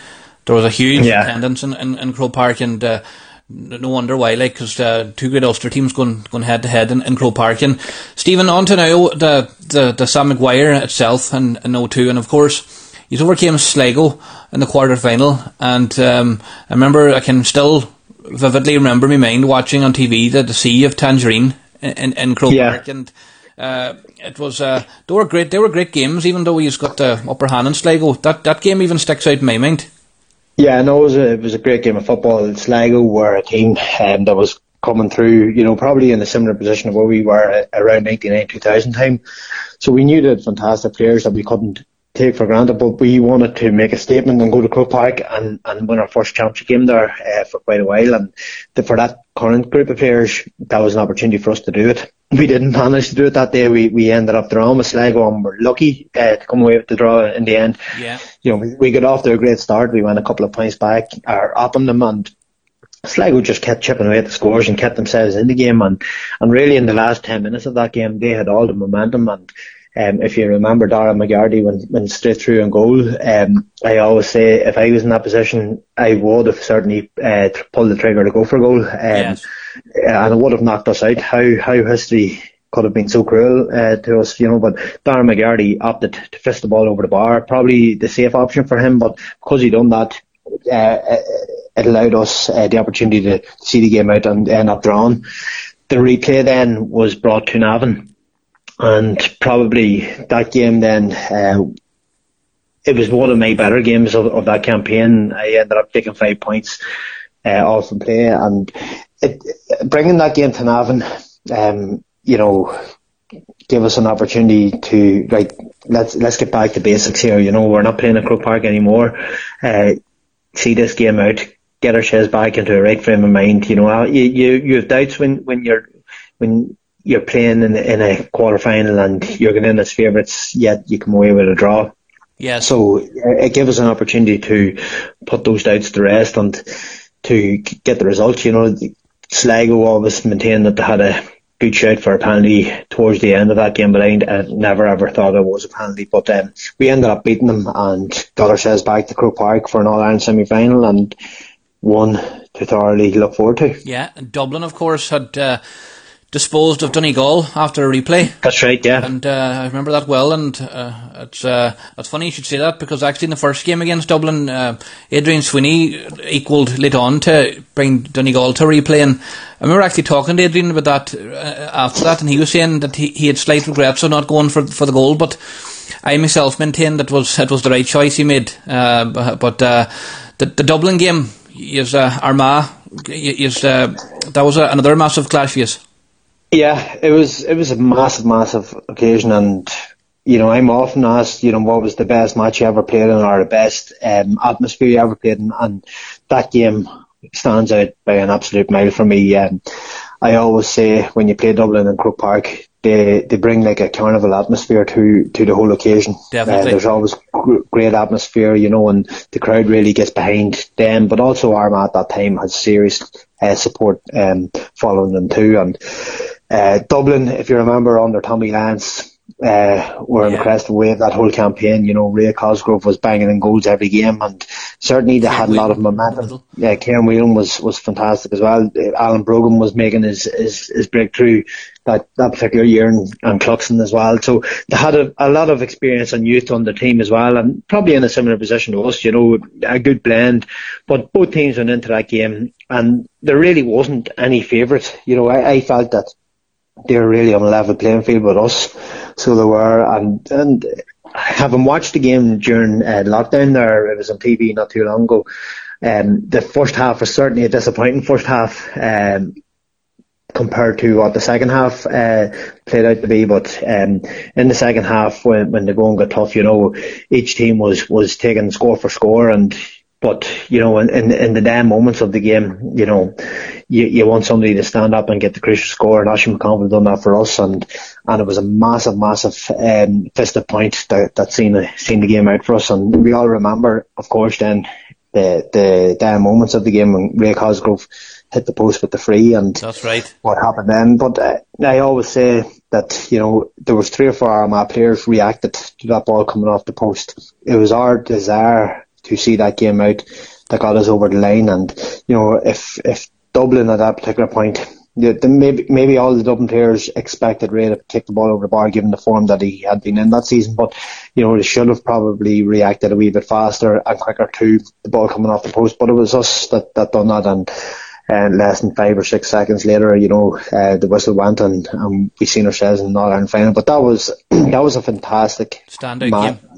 There was a huge yeah. attendance in, in, in Croke Park, and uh, no wonder why, like, because uh, two great Ulster teams going going head to head in, in Croke Park. And Stephen, on to now the the, the Sam Maguire itself and, and 02, and of course. He's overcame Sligo in the quarter final, and um, I remember I can still vividly remember my mind watching on TV the, the Sea of Tangerine in, in, in Croke yeah. Park, and uh, it was uh, they were great. They were great games, even though he's got the upper hand in Sligo. That that game even sticks out in my mind. Yeah, no, it was a it was a great game of football. Sligo were a team um, that was coming through, you know, probably in a similar position of where we were around 99, 2000 time. So we knew that fantastic players that we couldn't take for granted, but we wanted to make a statement and go to Croke Park and, and win our first championship game there uh, for quite a while. And the, for that current group of players, that was an opportunity for us to do it. We didn't manage to do it that day. We we ended up drawing with Sligo and we're lucky uh, to come away with the draw in the end. Yeah. You know, we, we got off to a great start. We went a couple of points back, or up on them, and Sligo just kept chipping away at the scores and kept themselves in the game. And and really in the last ten minutes of that game, they had all the momentum and um, if you remember Dara McGarty went, went straight through and goal, um, I always say if I was in that position, I would have certainly uh, pulled the trigger to go for goal, um, yes. And it would have knocked us out. How how history could have been so cruel uh, to us, you know. But Darren McGarty opted to fist the ball over the bar, probably the safe option for him. But because he done that, uh, uh it allowed us uh, the opportunity to see the game out and end up drawing. The replay then was brought to Navan and probably that game then, uh, it was one of my better games of, of that campaign. I ended up taking five points uh, off from play, and it, bringing that game to Navan, um, you know, gave us an opportunity to like let's let's get back to basics here. You know, we're not playing at Croke Park anymore. Uh, see this game out, get ourselves back into a right frame of mind. You know, you you, you have doubts when when you're when you're playing in, in a quarter final and you're going in as favourites, yet you come away with a draw. Yeah. So it gave us an opportunity to put those doubts to rest and to get the results. You know, Sligo always maintained that they had a good shout for a penalty towards the end of that game, but I never ever thought it was a penalty. But um, we ended up beating them and got ourselves back to Croke Park for an All Ireland semi final and one to thoroughly look forward to. Yeah, and Dublin, of course, had. Uh disposed of Donegal after a replay. That's right, yeah. And uh, I remember that well, and uh, it's uh, it's funny you should say that because actually in the first game against Dublin, uh, Adrian Sweeney equalled late on to bring Donegal to replay, and I remember actually talking to Adrian about that uh, after that, and he was saying that he, he had slight regrets of not going for for the goal, but I myself maintained that was it was the right choice he made. Uh, but the the Dublin game is Armagh. Is, that was another massive clash for you. Yeah, it was it was a massive, massive occasion, and you know I'm often asked, you know, what was the best match you ever played in, or the best um, atmosphere you ever played in, and that game stands out by an absolute mile for me. Um, I always say when you play Dublin and Croke Park, they they bring like a carnival atmosphere to to the whole occasion. Definitely, uh, there's always great atmosphere, you know, and the crowd really gets behind them. But also Armagh at that time had serious uh, support um, following them too, and uh, Dublin, if you remember, under Tommy Lyons, uh, were yeah. impressed with that whole campaign. You know, Ray Cosgrove was banging in goals every game, and certainly they had a lot of momentum. Yeah, Kieran Whelan was was fantastic as well. Alan Brogan was making his his, his breakthrough that that particular year, and, and Cluxton as well. So they had a, a lot of experience and youth on the team as well, and probably in a similar position to us. You know, a good blend. But both teams went into that game, and there really wasn't any favourite. You know, I, I felt that they were really on a level playing field with us. So they were, and and having watched the game during uh, lockdown there, it was on TV not too long ago. Um, the first half was certainly a disappointing first half. Um, compared to what the second half uh, played out to be. But um, in the second half, when when the going got tough, you know, each team was was taking score for score, and but you know, in in, the damn moments of the game, you know, you, you want somebody to stand up and get the crucial score, and Oisín McConville done that for us, and and it was a massive, massive um, fisted point that that seen seen the game out for us, and we all remember, of course, then the the damn moments of the game when Ray Cosgrove hit the post with the free and that's right. What happened then? But uh, I always say that you know there was three or four Armagh players reacted to that ball coming off the post. It was our desire to see that game out that got us over the line, and you know if if Dublin at that particular point. The, the, maybe maybe all the Dublin players expected Ray to kick the ball over the bar given the form that he had been in that season, but you know they should have probably reacted a wee bit faster and quicker to the ball coming off the post. But it was us that, that done that, and and less than five or six seconds later, you know, uh, the whistle went and, and we seen ourselves in the All Ireland final. But that was that was a fantastic standout game.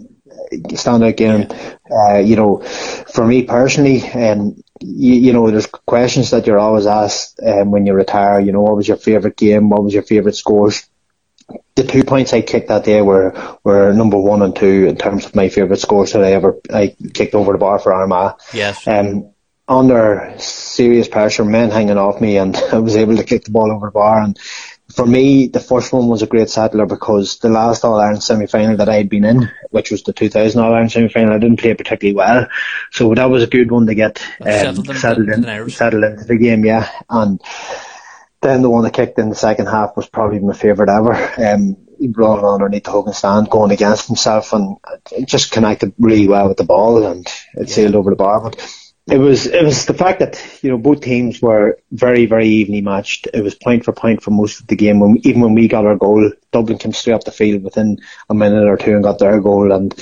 Standout game. Yeah. Uh, you know, for me personally, um, you, you, know, there's questions that you're always asked um, when you retire. You know, what was your favourite game? What was your favourite scores? The two points I kicked that day were were number one and two in terms of my favourite scores that I ever I kicked over the bar for Armagh. Yes. Um, under serious pressure, men hanging off me, and I was able to kick the ball over the bar. And for me, the first one was a great settler because the last All Ireland semi final that I had been in, which was the 2000 All Ireland semi final, I didn't play particularly well. So that was a good one to get um, settled, settled, in, settled into the game, yeah. And then the one that kicked in the second half was probably my favourite ever. Um, he brought on underneath the Hogan stand, going against himself, and it just connected really well with the ball, and it yeah. sailed over the bar. But it was it was the fact that you know both teams were very very evenly matched. It was point for point for most of the game. When even when we got our goal, Dublin came straight up the field within a minute or two and got their goal, and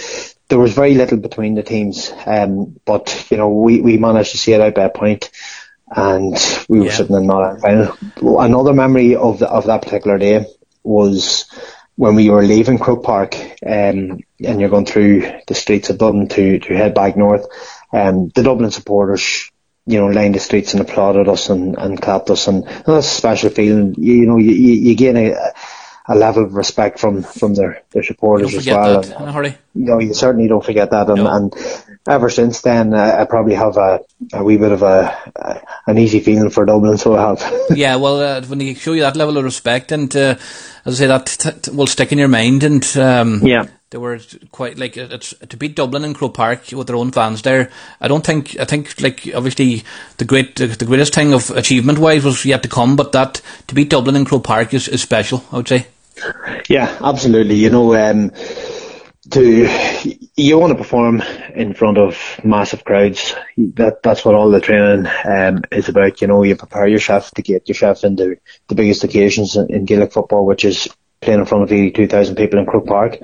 there was very little between the teams. Um, but you know we we managed to see it out by a point, and we were yeah. sitting in that final. Another memory of the, of that particular day was when we were leaving Croke Park, um, and you're going through the streets of Dublin to to head back north um, the Dublin supporters, you know, lined the streets and applauded us and, and clapped us, and, and that's a special feeling. You, you know, you, you gain a, a level of respect from, from their, their supporters as well. That, and, hurry. You know, you certainly don't forget that, and, no. and ever since then, uh, I probably have a, a wee bit of a, a, an easy feeling for Dublin, so I have. yeah, well, uh, when they show you that level of respect, and uh, as I say, that t- t- will stick in your mind, and um, yeah they were quite like it's to beat Dublin and Croke Park with their own fans there. I don't think I think like obviously the great the greatest thing of achievement wise was yet to come, but that to beat Dublin and Croke Park is, is special. I would say. Yeah, absolutely. You know, um, to you want to perform in front of massive crowds. That that's what all the training um, is about. You know, you prepare yourself to get yourself into the biggest occasions in, Gaelic football, which is playing in front of eighty two thousand people in Croke Park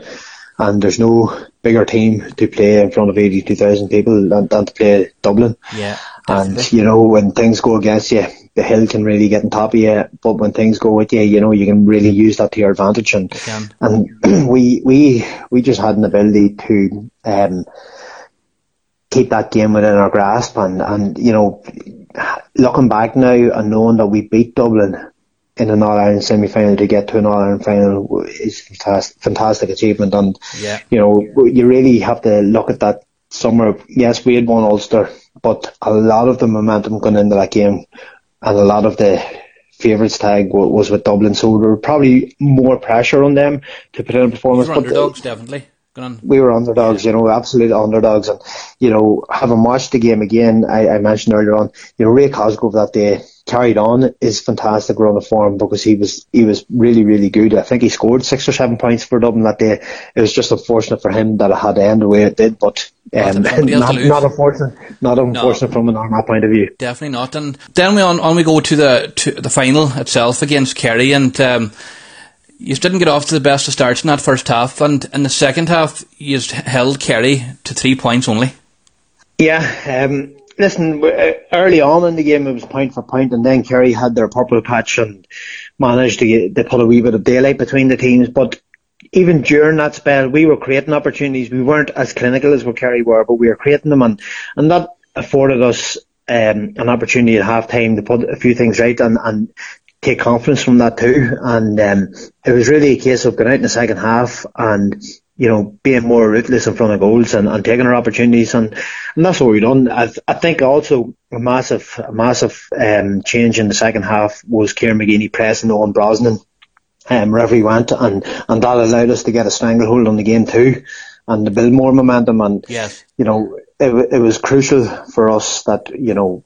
and there's no bigger team to play in front of 82,000 people than, than to play Dublin. Yeah. Definitely. And, you know, when things go against you, the hill can really get on top of you, but when things go with you, you know, you can really use that to your advantage. And, and we, we, we just had an ability to, um, keep that game within our grasp and, and, you know, looking back now and knowing that we beat Dublin, in an All Ireland semi final to get to an All Ireland final is fantastic, fantastic achievement. And yeah. you know, you really have to look at that summer. Yes, we had won Ulster, but a lot of the momentum going into that game, and a lot of the favourites tag was with Dublin, so there were probably more pressure on them to put in a performance. But underdogs, the, definitely. We were underdogs, you know, absolute underdogs, and you know, having watched the game again, I, I mentioned earlier on, you know, Ray Cosgrove that day carried on his fantastic run of form because he was he was really really good. I think he scored six or seven points for Dublin that day. It was just unfortunate for him that it had to end the way it did, but um, not, not unfortunate, not unfortunate no, from an Armagh point of view. Definitely not. And then we on, on we go to the to the final itself against Kerry, and um, you didn't get off to the best of starts in that first half, and in the second half you held Kerry to three points only. Yeah, um, listen, uh, early on in the game it was point for point, and then Kerry had their purple patch and managed to get to put a wee bit of daylight between the teams. But even during that spell, we were creating opportunities. We weren't as clinical as what Kerry were, but we were creating them, and and that afforded us um, an opportunity at half time to put a few things right and, and take confidence from that too. And um, it was really a case of going out in the second half and you know, being more ruthless in front of goals and, and taking our opportunities and, and that's what we've done. I, I think also a massive, a massive um, change in the second half was Kieran McGeeney pressing on Brosnan um, wherever he went and, and that allowed us to get a stranglehold on the game too and to build more momentum and, yes. you know, it, it was crucial for us that, you know,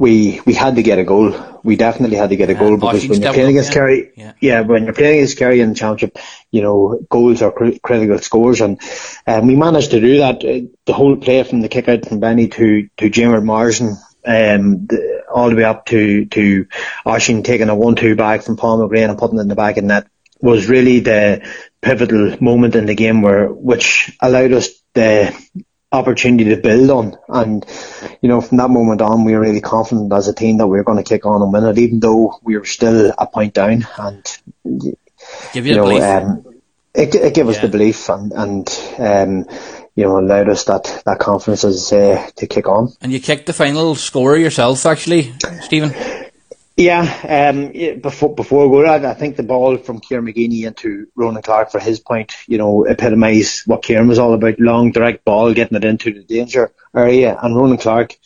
we we had to get a goal. We definitely had to get a goal because when you're playing against Kerry, yeah. yeah. when you're playing against Kerry in the championship, you know goals are cr- critical scores, and um, we managed to do that. Uh, the whole play from the kick out from Benny to to Diarmaid Marsden, um, the, all the way up to to Oisín taking a one-two back from Paul McGrane and putting it in the back of net was really the pivotal moment in the game where which allowed us the opportunity to build on. And, you know, from that moment on, we were really confident as a team that we were going to kick on and win it, even though we were still a point down. And, Give you, you know, um, it, it gave us yeah. the belief and, and, um, you know, allowed us that, that confidence as, uh, to kick on. And you kicked the final score yourself, actually, Stephen? Yeah, um, before before we go, I, I think the ball from Kieran McGeeney into Ronan Clarke for his point, you know, epitomised what Kieran was all about: long, direct ball, getting it into the danger area. And Ronan Clarke,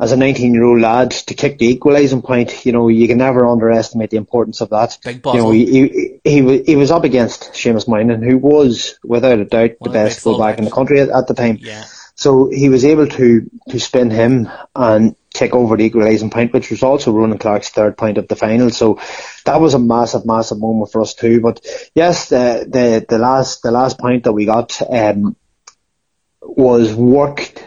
as a 19-year-old lad, to kick the equalising point, you know, you can never underestimate the importance of that. Big You know, he, he, he, he was up against Seamus Moynihan, who was, without a doubt, the best fullback in the country at, at the time. Yeah. So he was able to to spin him and take over the equalising point, which was also Ronan Clarke's third point of the final. So that was a massive, massive moment for us too. But yes, the the, the last the last point that we got um, was worked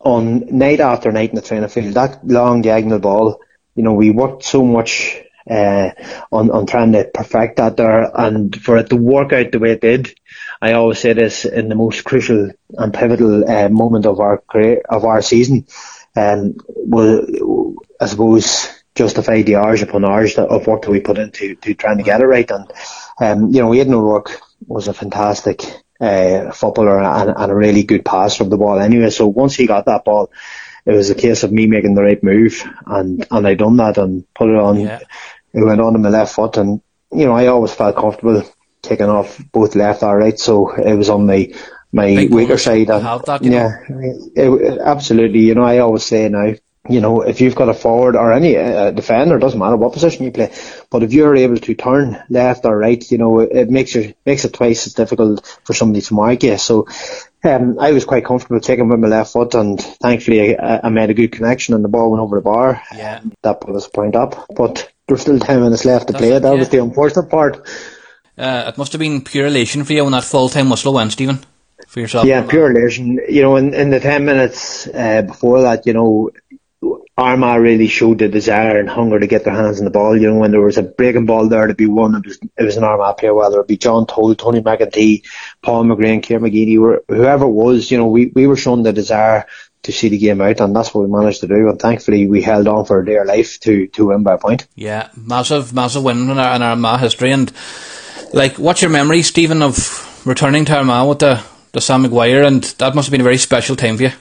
on night after night in the training field. That long diagonal ball, you know, we worked so much uh, on on trying to perfect that there, and for it to work out the way it did. I always say this in the most crucial and pivotal uh, moment of our career of our season um, will, I suppose, justify the hours upon hours of work that we put into to trying to get it right. And, um, you know, Aidan O'Rourke was a fantastic uh, footballer and, and, a really good passer of the ball anyway. So once he got that ball, it was a case of me making the right move and, and I done that and put it on. Yeah. It went on to my left foot and, you know, I always felt comfortable taking off both left or right. So it was on my my weaker side. And, that, yeah, it, absolutely. You know, I always say now, you know, if you've got a forward or any uh, defender, it doesn't matter what position you play, but if you're able to turn left or right, you know, it, it makes it makes it twice as difficult for somebody to mark you. So, um, I was quite comfortable taking with my left foot, and thankfully I, I, made a good connection, and the ball went over the bar. Yeah, that put us a point up, but there's still ten minutes left to That's play. It, that yeah. was the unfortunate part. Uh, it must have been pure elation for you when that full time whistle went, Stephen for yourself? Yeah, pure elation. You know, in, in the 10 minutes uh, before that, you know, Armagh really showed the desire and hunger to get their hands on the ball. You know, when there was a breaking ball there to be won, it was it was an Armagh player, whether it be John Toal, Tony McEntee, Paul McGrane, Kieran McGeeney, whoever it was. You know, we, we were shown the desire to see the game out, and that's what we managed to do. And thankfully, we held on for dear life to to win by a point. Yeah, massive, massive win in our, in our Armagh history. And like, what's your memory, Stephen, of returning to Armagh with the the Sam Maguire, and that must have been a very special time for you.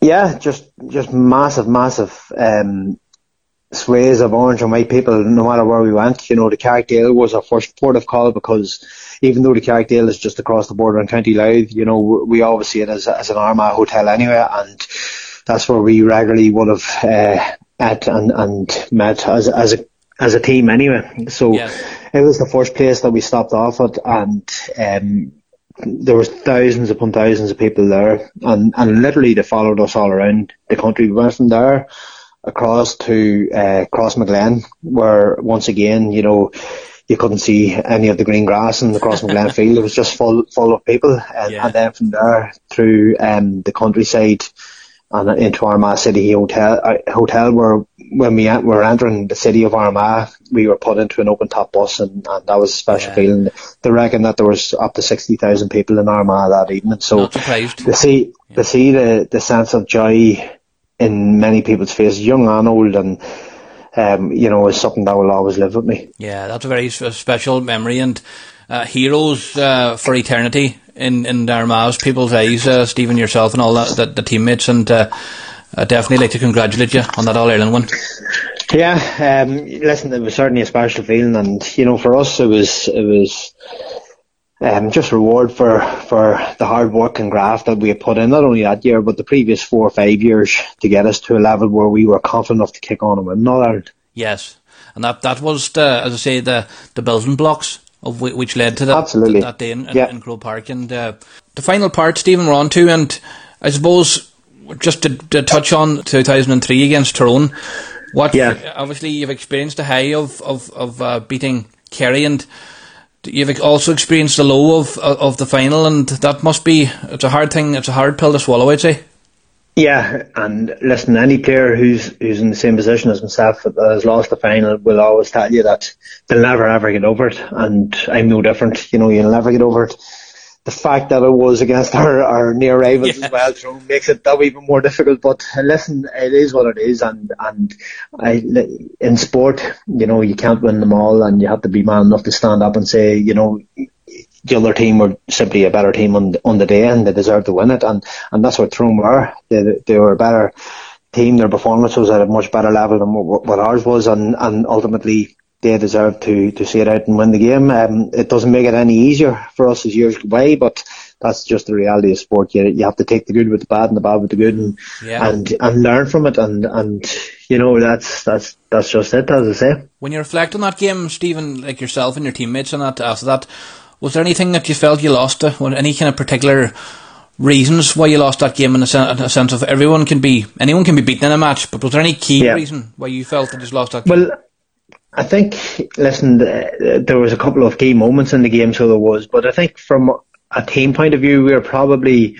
Yeah, just just massive, massive um, sways of orange and white people, no matter where we went. You know, the Carrickdale was our first port of call because even though the Carrickdale is just across the border in County Louth, you know, we always see it as, as an Armagh hotel anyway, and that's where we regularly would have uh, met and, and met as, as a as a team anyway. So it was the first place that we stopped off at, and um, there was thousands upon thousands of people there, and, and literally they followed us all around the country. We went from there across to uh, Crossmaglen, where once again, you know, you couldn't see any of the green grass in the Crossmaglen field. It was just full full of people, and, yeah. and then from there through um, the countryside and into Armagh City Hotel, uh, hotel where when we were entering the city of Armagh, we were put into an open top bus, and, and that was a special yeah. feeling. They reckon that there was up to sixty thousand people in Armagh that evening. So to see yeah. to see the the sense of joy in many people's faces, young and old, and um, you know, is something that will always live with me. Yeah, that's a very special memory and uh, heroes uh, for eternity in in Armagh's people's eyes. Uh, Stephen, yourself, and all that, the, the teammates, and uh, I definitely like to congratulate you on that All Ireland win. Yeah, um, listen, it was certainly a special feeling, and you know, for us, it was it was um, just reward for for the hard work and graft that we had put in, not only that year, but the previous four or five years to get us to a level where we were confident enough to kick on and win Northern Ireland. Yes, and that that was the, as I say, the the building blocks of which led to that Absolutely. that day in, in, Yeah. in Croke Park, and uh, the final part, Stephen, we're on to, and I suppose just to, to touch on 2003 against Tyrone. What Yeah. obviously you've experienced the high of of of uh, beating Kerry and. You've also experienced the low of of the final, and that must be it's a hard thing. It's a hard pill to swallow, I'd say. Yeah, and listen, any player who's who's in the same position as myself that has lost the final will always tell you that they'll never ever get over it, and I'm no different. You know, you'll never get over it. The fact that it was against our, our near rivals Yeah. as well through makes it that even more difficult. But listen, it is what it is, and and I in sport, you know, you can't win them all, and you have to be man enough to stand up and say, you know, the other team were simply a better team on the, on the day and they deserved to win it and, and that's what Tyrone were. They, they were a better team. Their performance was at a much better level than what, what ours was and, and ultimately they deserved to, to see it out and win the game. Um, it doesn't make it any easier for us as years go by, but that's just the reality of sport. You, you have to take the good with the bad and the bad with the good and, Yeah. and, and learn from it and, and, you know, that's, that's, that's just it, as I say. When you reflect on that game, Stephen, like yourself and your teammates and that after that, was there anything that you felt you lost? Were any kind of particular reasons why you lost that game in a, sen- a sense of everyone can be anyone can be beaten in a match, but was there any key Yeah. reason why you felt that you just lost that game? Well, I think, listen, uh, there was a couple of key moments in the game, so there was, but I think from a team point of view, we were probably,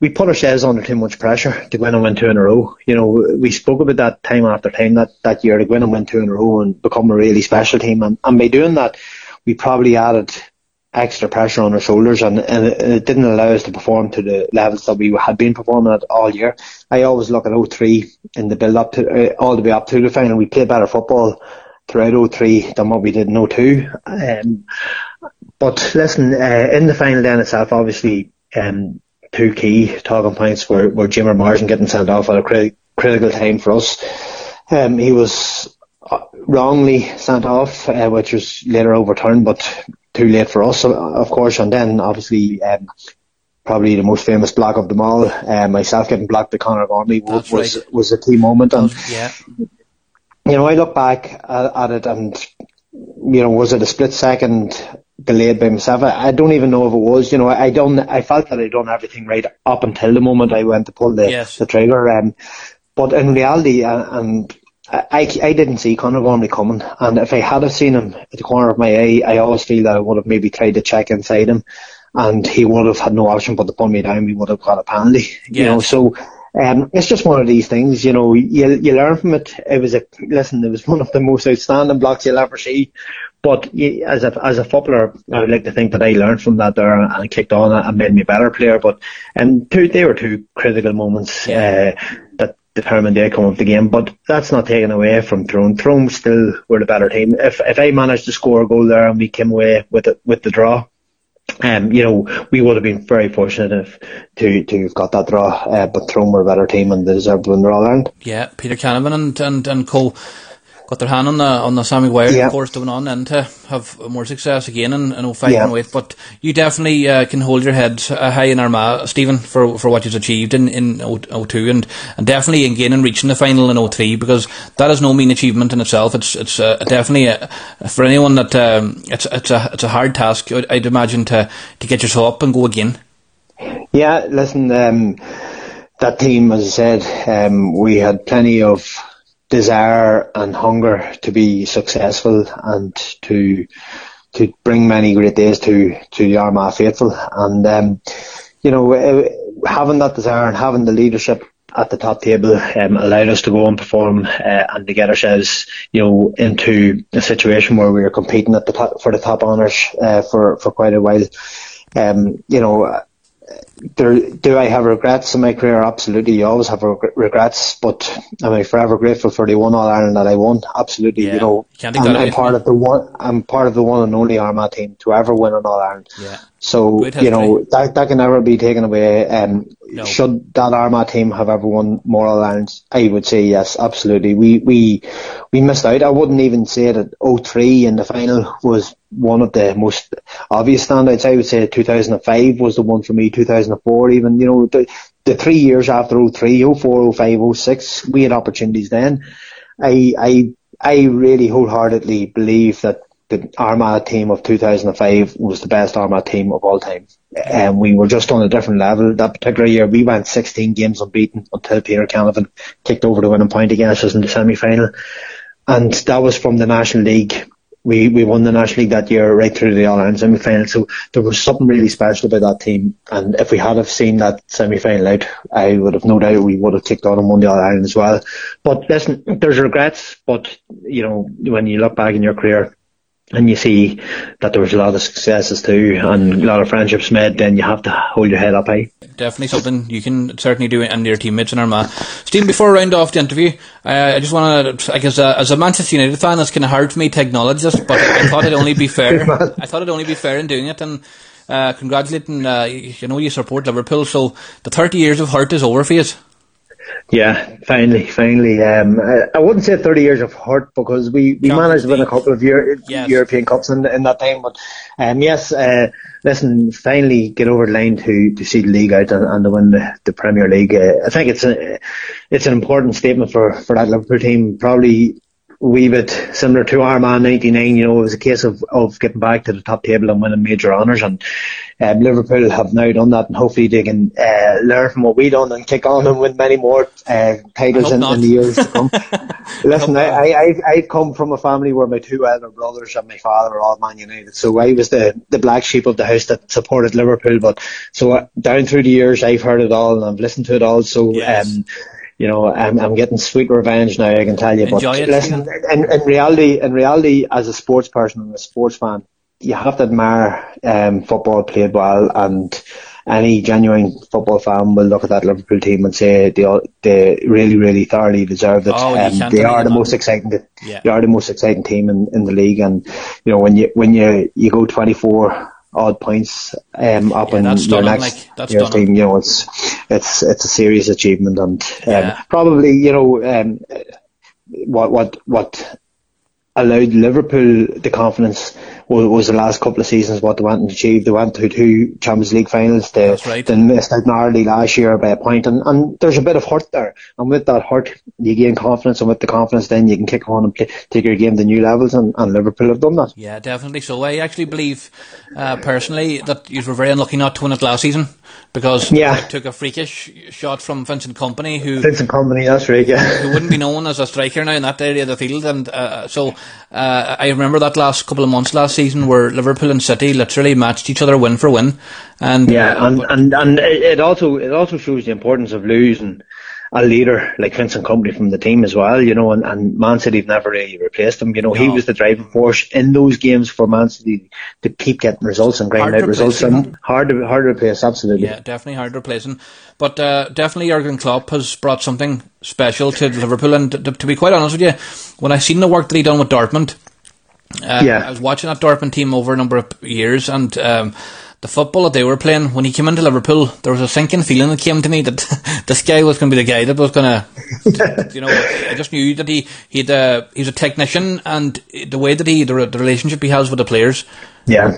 we put ourselves under too much pressure to go in and win two in a row. You know, we spoke about that time after time that, that year to go in and win two in a row and become a really special team. And, and by doing that, we probably added extra pressure on our shoulders and, and it didn't allow us to perform to the levels that we had been performing at all year. I always look at 03 in the build up to, uh, all the way up to the final. We played better football throughout 03 than what we did in 02. Um, but listen, uh, in the final then itself, obviously, um, two key talking points were, were Diarmaid Marsden getting sent off at a cri- critical time for us. Um, he was uh, wrongly sent off, uh, which was later overturned, but too late for us, of course. And then obviously, um, probably the most famous block of them all, uh, myself getting blocked by Conor Gormley was, was, right. was a key moment. And yeah, you know, I look back at, at it and, you know, was it a split second delayed by myself? I, I don't even know if it was, you know, I don't, I felt that I'd done everything right up until the moment I went to pull the, Yes. the trigger. Um, but in reality, uh, and I, I didn't see Conor Gormley coming, and if I had have seen him at the corner of my eye, I always feel that I would have maybe tried to check inside him, and he would have had no option but to pull me down. We would have got a penalty, you know. So um, it's just one of these things, you know. You you learn from it. It was a listen. It was one of the most outstanding blocks you'll ever see. But you, as a as a footballer, I would like to think that I learned from that there and kicked on and made me a better player. But um, two they were two critical moments uh, that determined the outcome of the game. But that's not taken away from Tyrone. Tyrone still were the better team. If if I managed to score a goal there and we came away with it with the draw, um, you know, we would have been very fortunate if, to to have got that draw. Uh, but Tyrone were a better team and they deserved to win the All Ireland. yeah. Peter Canavan and and and Co. Got their hand on the on the Sam Maguire Yeah. course going on and to have more success again in, in 05 Yeah. and 08. But you definitely uh, can hold your head uh, high in Armagh, Stephen, for for what you've achieved in in 02 and and definitely again in reaching the final in 03 because that is no mean achievement in itself. It's it's uh, definitely a, for anyone that um, it's it's a it's a hard task. I'd, I'd imagine to to get yourself up and go again. Yeah, listen, um, that team, as I said, um, we had plenty of desire and hunger to be successful and to to bring many great days to to the Armagh faithful. And um, you know, uh, having that desire and having the leadership at the top table um, allowed us to go and perform uh, and to get ourselves, you know, into a situation where we were competing at the top, for the top honours uh, for for quite a while. Um, you know, there, do I have regrets in my career? Absolutely, you always have reg- regrets, but am I forever grateful for the one All Ireland that I won? Absolutely, Yeah, you know, you can't I'm, away I'm part of the one. I'm part of the one and only Armagh team to ever win an All Ireland. Yeah. So you know that that can never be taken away. Um, no. should that Armagh team have ever won more All-Irelands? I would say yes, absolutely. We, we, we missed out. I wouldn't even say that 03 in the final was one of the most obvious standouts. I would say 2005 was the one for me, 2004 even, you know, the, the three years after 03, 04, 05, 06, we had opportunities then. I, I, I really wholeheartedly believe that the Armagh team of 2005 was the best Armagh team of all time. And we were just on a different level. That particular year, we went 16 games unbeaten until Peter Canavan kicked over the winning point against us in the semi-final. And that was from the National League. We, we won the National League that year right through the All-Ireland semi-final. So there was something really special about that team. And if we had have seen that semi-final out, I would have no doubt we would have kicked on and won the All-Ireland as well. But listen, there's regrets, but you know, when you look back in your career, and you see that there was a lot of successes too and a lot of friendships made, then you have to hold your head up high. Definitely something you can certainly do and your teammates in Armagh. Steve, before I round off the interview, uh, I just want to, I guess, a, as a Manchester United fan, it's kind of hard for me to acknowledge this, but I thought it'd only be fair. I thought it'd only be fair in doing it and uh, congratulating, uh, you know, you support Liverpool, so the 30 years of hurt is over for you. Yeah, finally, finally. Um, I, I, wouldn't say 30 years of hurt because we, we managed to win a couple of Euro- yes. European Cups in, in that time. But um, yes, uh, listen, finally get over the line to, to see the league out and, and to win the, the Premier League. Uh, I think it's a, it's an important statement for, for that Liverpool team. Probably wee bit similar to Armagh 99, you know, it was a case of, of getting back to the top table and winning major honours and um, Liverpool have now done that and hopefully they can uh, learn from what we done and kick on and win many more uh, titles in, in, the years to come. Listen, I, I, I've, I've come from a family where my two elder brothers and my father are all Man United, so I was the, the black sheep of the house that supported Liverpool, but so uh, down through the years I've heard it all and I've listened to it all, so yes. um, you know, I'm, I'm getting sweet revenge now. I can tell you. Enjoy but it, listen, in, in reality, in reality, as a sports person and a sports fan, you have to admire um, football played well, and any genuine football fan will look at that Liverpool team and say they they really, really thoroughly deserve it. Oh, um, they are the most exciting. Yeah. They are the most exciting team in, in the league, and you know when you when you you go 24 odd points um, up yeah, in your next like, year's team. You know, it's it's it's a serious achievement, and um, yeah. probably you know um, what what what allowed Liverpool the confidence was, was, the last couple of seasons what they went and achieved. They went to two Champions League finals. They, right. they missed out narrowly last year by a point, and, and there's a bit of hurt there. And with that hurt, you gain confidence, and with the confidence, then you can kick on and play, take your game to new levels. And, and Liverpool have done that. Yeah, definitely. So I actually believe, uh, personally, that you were very unlucky not to win it last season because yeah. took a freakish shot from Vincent Kompany, who Vincent Kompany, that's right, yeah, who wouldn't be known as a striker now in that area of the field, and uh, so uh, I remember that last couple of months last season where Liverpool and City literally matched each other win for win, and yeah, and, and and it also it also shows the importance of losing a leader like Vincent Kompany from the team as well, you know, and, and Man City have never really replaced him. You know, no. he was the driving force in those games for Man City to keep getting results and grinding out results. And hard to hard to replace, absolutely. Yeah, definitely hard to replace him. But uh, definitely Jurgen Klopp has brought something special to Liverpool. And to, to, be quite honest with you, when I seen the work that he done with Dortmund, uh, yeah. I was watching that Dortmund team over a number of years, and um, the football that they were playing, when he came into Liverpool, there was a sinking feeling that came to me that this guy was going to be the guy that was going to, you know, I just knew that he he'd uh, he's a technician, and the way that he the, the relationship he has with the players. Yeah.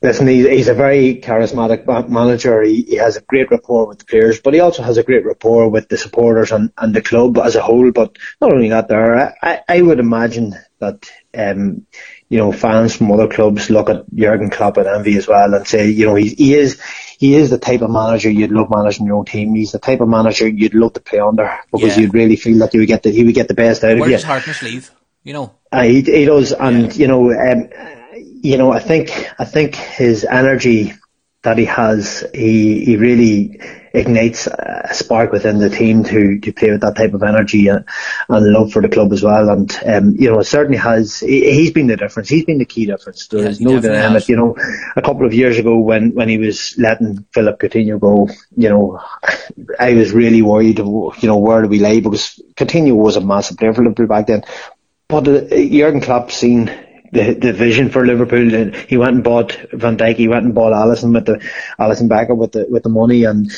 Listen, he's, he's a very charismatic manager. He, he has a great rapport with the players, but he also has a great rapport with the supporters and, and the club as a whole. But not only that, there, I, I would imagine that um, you know, fans from other clubs look at Jurgen Klopp and envy as well and say, you know, he, he is he is the type of manager you'd love managing your own team. He's the type of manager you'd love to play under because yeah. you'd really feel that you would get the, he would get the best out Where of you. Where's heart in sleeve? You know, uh, he, he does, and yeah. you know, um, you know, I think I think his energy that he has, he he really ignites a spark within the team to, to play with that type of energy and, and love for the club as well. And, um, you know, it certainly has, he, has been the difference. He's been the key difference. There's no denying it. You know, a couple of years ago when, when he was letting Philip Coutinho go, you know, I was really worried, you know, where do we lay? Because Coutinho was a massive player for Liverpool back then. But uh, Jurgen Klopp seen the the vision for Liverpool. And he went and bought Van Dijk. He went and bought Alisson with the Alisson Becker with the with the money, and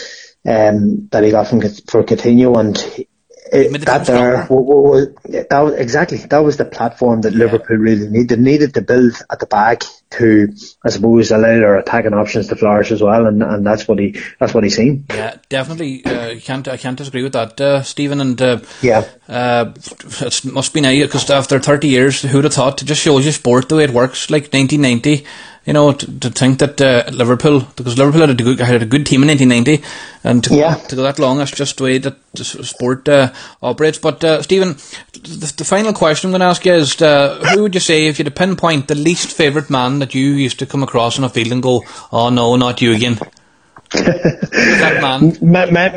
um, that he got from for Coutinho, and it, that there was, that was exactly that was the platform that yeah. Liverpool really needed. needed to build at the back to, I suppose, allow their attacking options to flourish as well, and, and that's what he that's what he's seen. Yeah, definitely. Uh, can't I can't disagree with that, uh, Stephen. And uh, yeah, uh, it must be nice because after thirty years, who'd have thought? It just shows you sport the way it works. Like 1990 you know, to, to think that uh, Liverpool, because Liverpool had a good, had a good team in 1990, and to, yeah. to go that long, that's just the way that the sport uh, operates. But uh, Stephen, the, the, final question I'm going to ask you is, uh, who would you say if you had to pinpoint the least favourite man that you used to come across on a field and go, oh no, not you again? that man?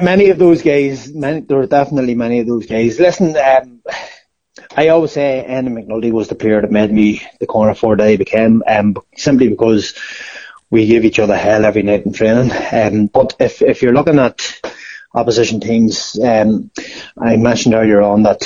many of those guys, many, there are definitely many of those guys. Listen, um, I always say Andy McNulty was the player that made me the corner forward I became, um, simply because we give each other hell every night in training. Um, but if if you're looking at opposition teams, um, I mentioned earlier on that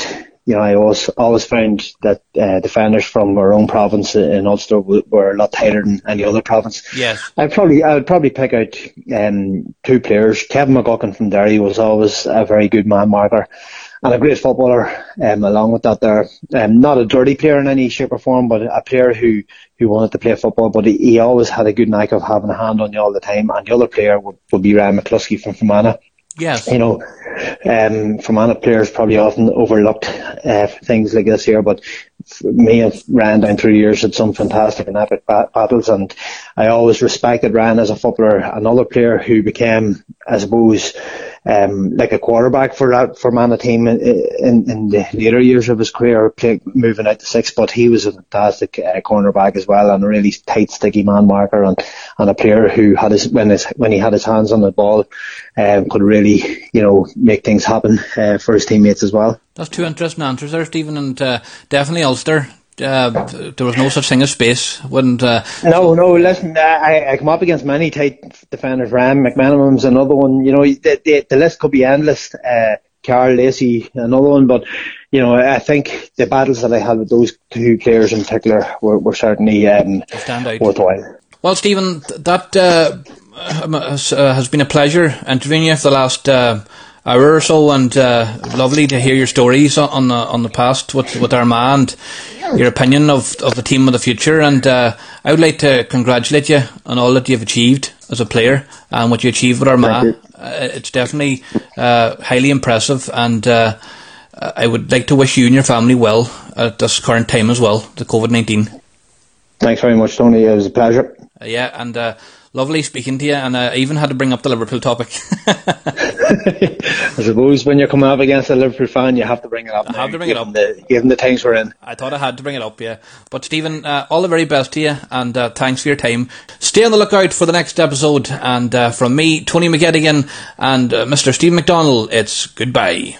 you know I always always found that uh, defenders from our own province in Ulster were a lot tighter than any other province. Yes, I'd probably I would probably pick out um, two players. Kevin McGuckin from Derry was always a very good man marker and a great footballer. Um, along with that, there, um, not a dirty player in any shape or form, but a player who who wanted to play football. But he, he always had a good knack of having a hand on you all the time. And the other player would, would be Ryan McCluskey from Fermanagh. Yes. You know, um, Fermanagh players probably often overlooked uh, things like this here, but me and Ryan down through the years had some fantastic and epic battles, and I always respected Ryan as a footballer. Another player who became, I suppose, um, like a quarterback for that Fermanagh team in, in, in, the later years of his career, play, moving out to six. But he was a fantastic uh, cornerback as well, and a really tight, sticky man marker, and, and a player who had his when his when he had his hands on the ball, um, could really you know make things happen uh, for his teammates as well. That's two interesting answers there, Stephen, and uh, definitely Ulster uh, there was no such thing as space. Wouldn't uh, no, no. Listen, I, I come up against many tight defenders. Ryan McMenamin's another one. You know, the, the, the list could be endless. Uh, Karl Lacey, another one. But you know, I think the battles that I had with those two players in particular were, were certainly um, worthwhile. Well, Stephen, that uh, has, uh, has, been a pleasure interviewing you for the last uh, hour or so, and uh, lovely to hear your stories on the on the past with with Armagh and your opinion of of the team of the future. And uh, I would like to congratulate you on all that you've achieved as a player and what you achieved with Armagh. Uh, it's definitely uh, highly impressive, and uh, I would like to wish you and your family well at this current time as well, the COVID nineteen. Thanks very much, Tony. It was a pleasure. Yeah, and lovely speaking to you, and I even had to bring up the Liverpool topic. I suppose when you're coming up against a Liverpool fan, you have to bring it up. I now, have to bring it up. The, given the times we're in. I thought I had to bring it up, yeah. But Stephen, uh, all the very best to you, and uh, thanks for your time. Stay on the lookout for the next episode, and uh, from me, Tony McGettigan, and uh, Mr. Steve McDonnell, it's goodbye.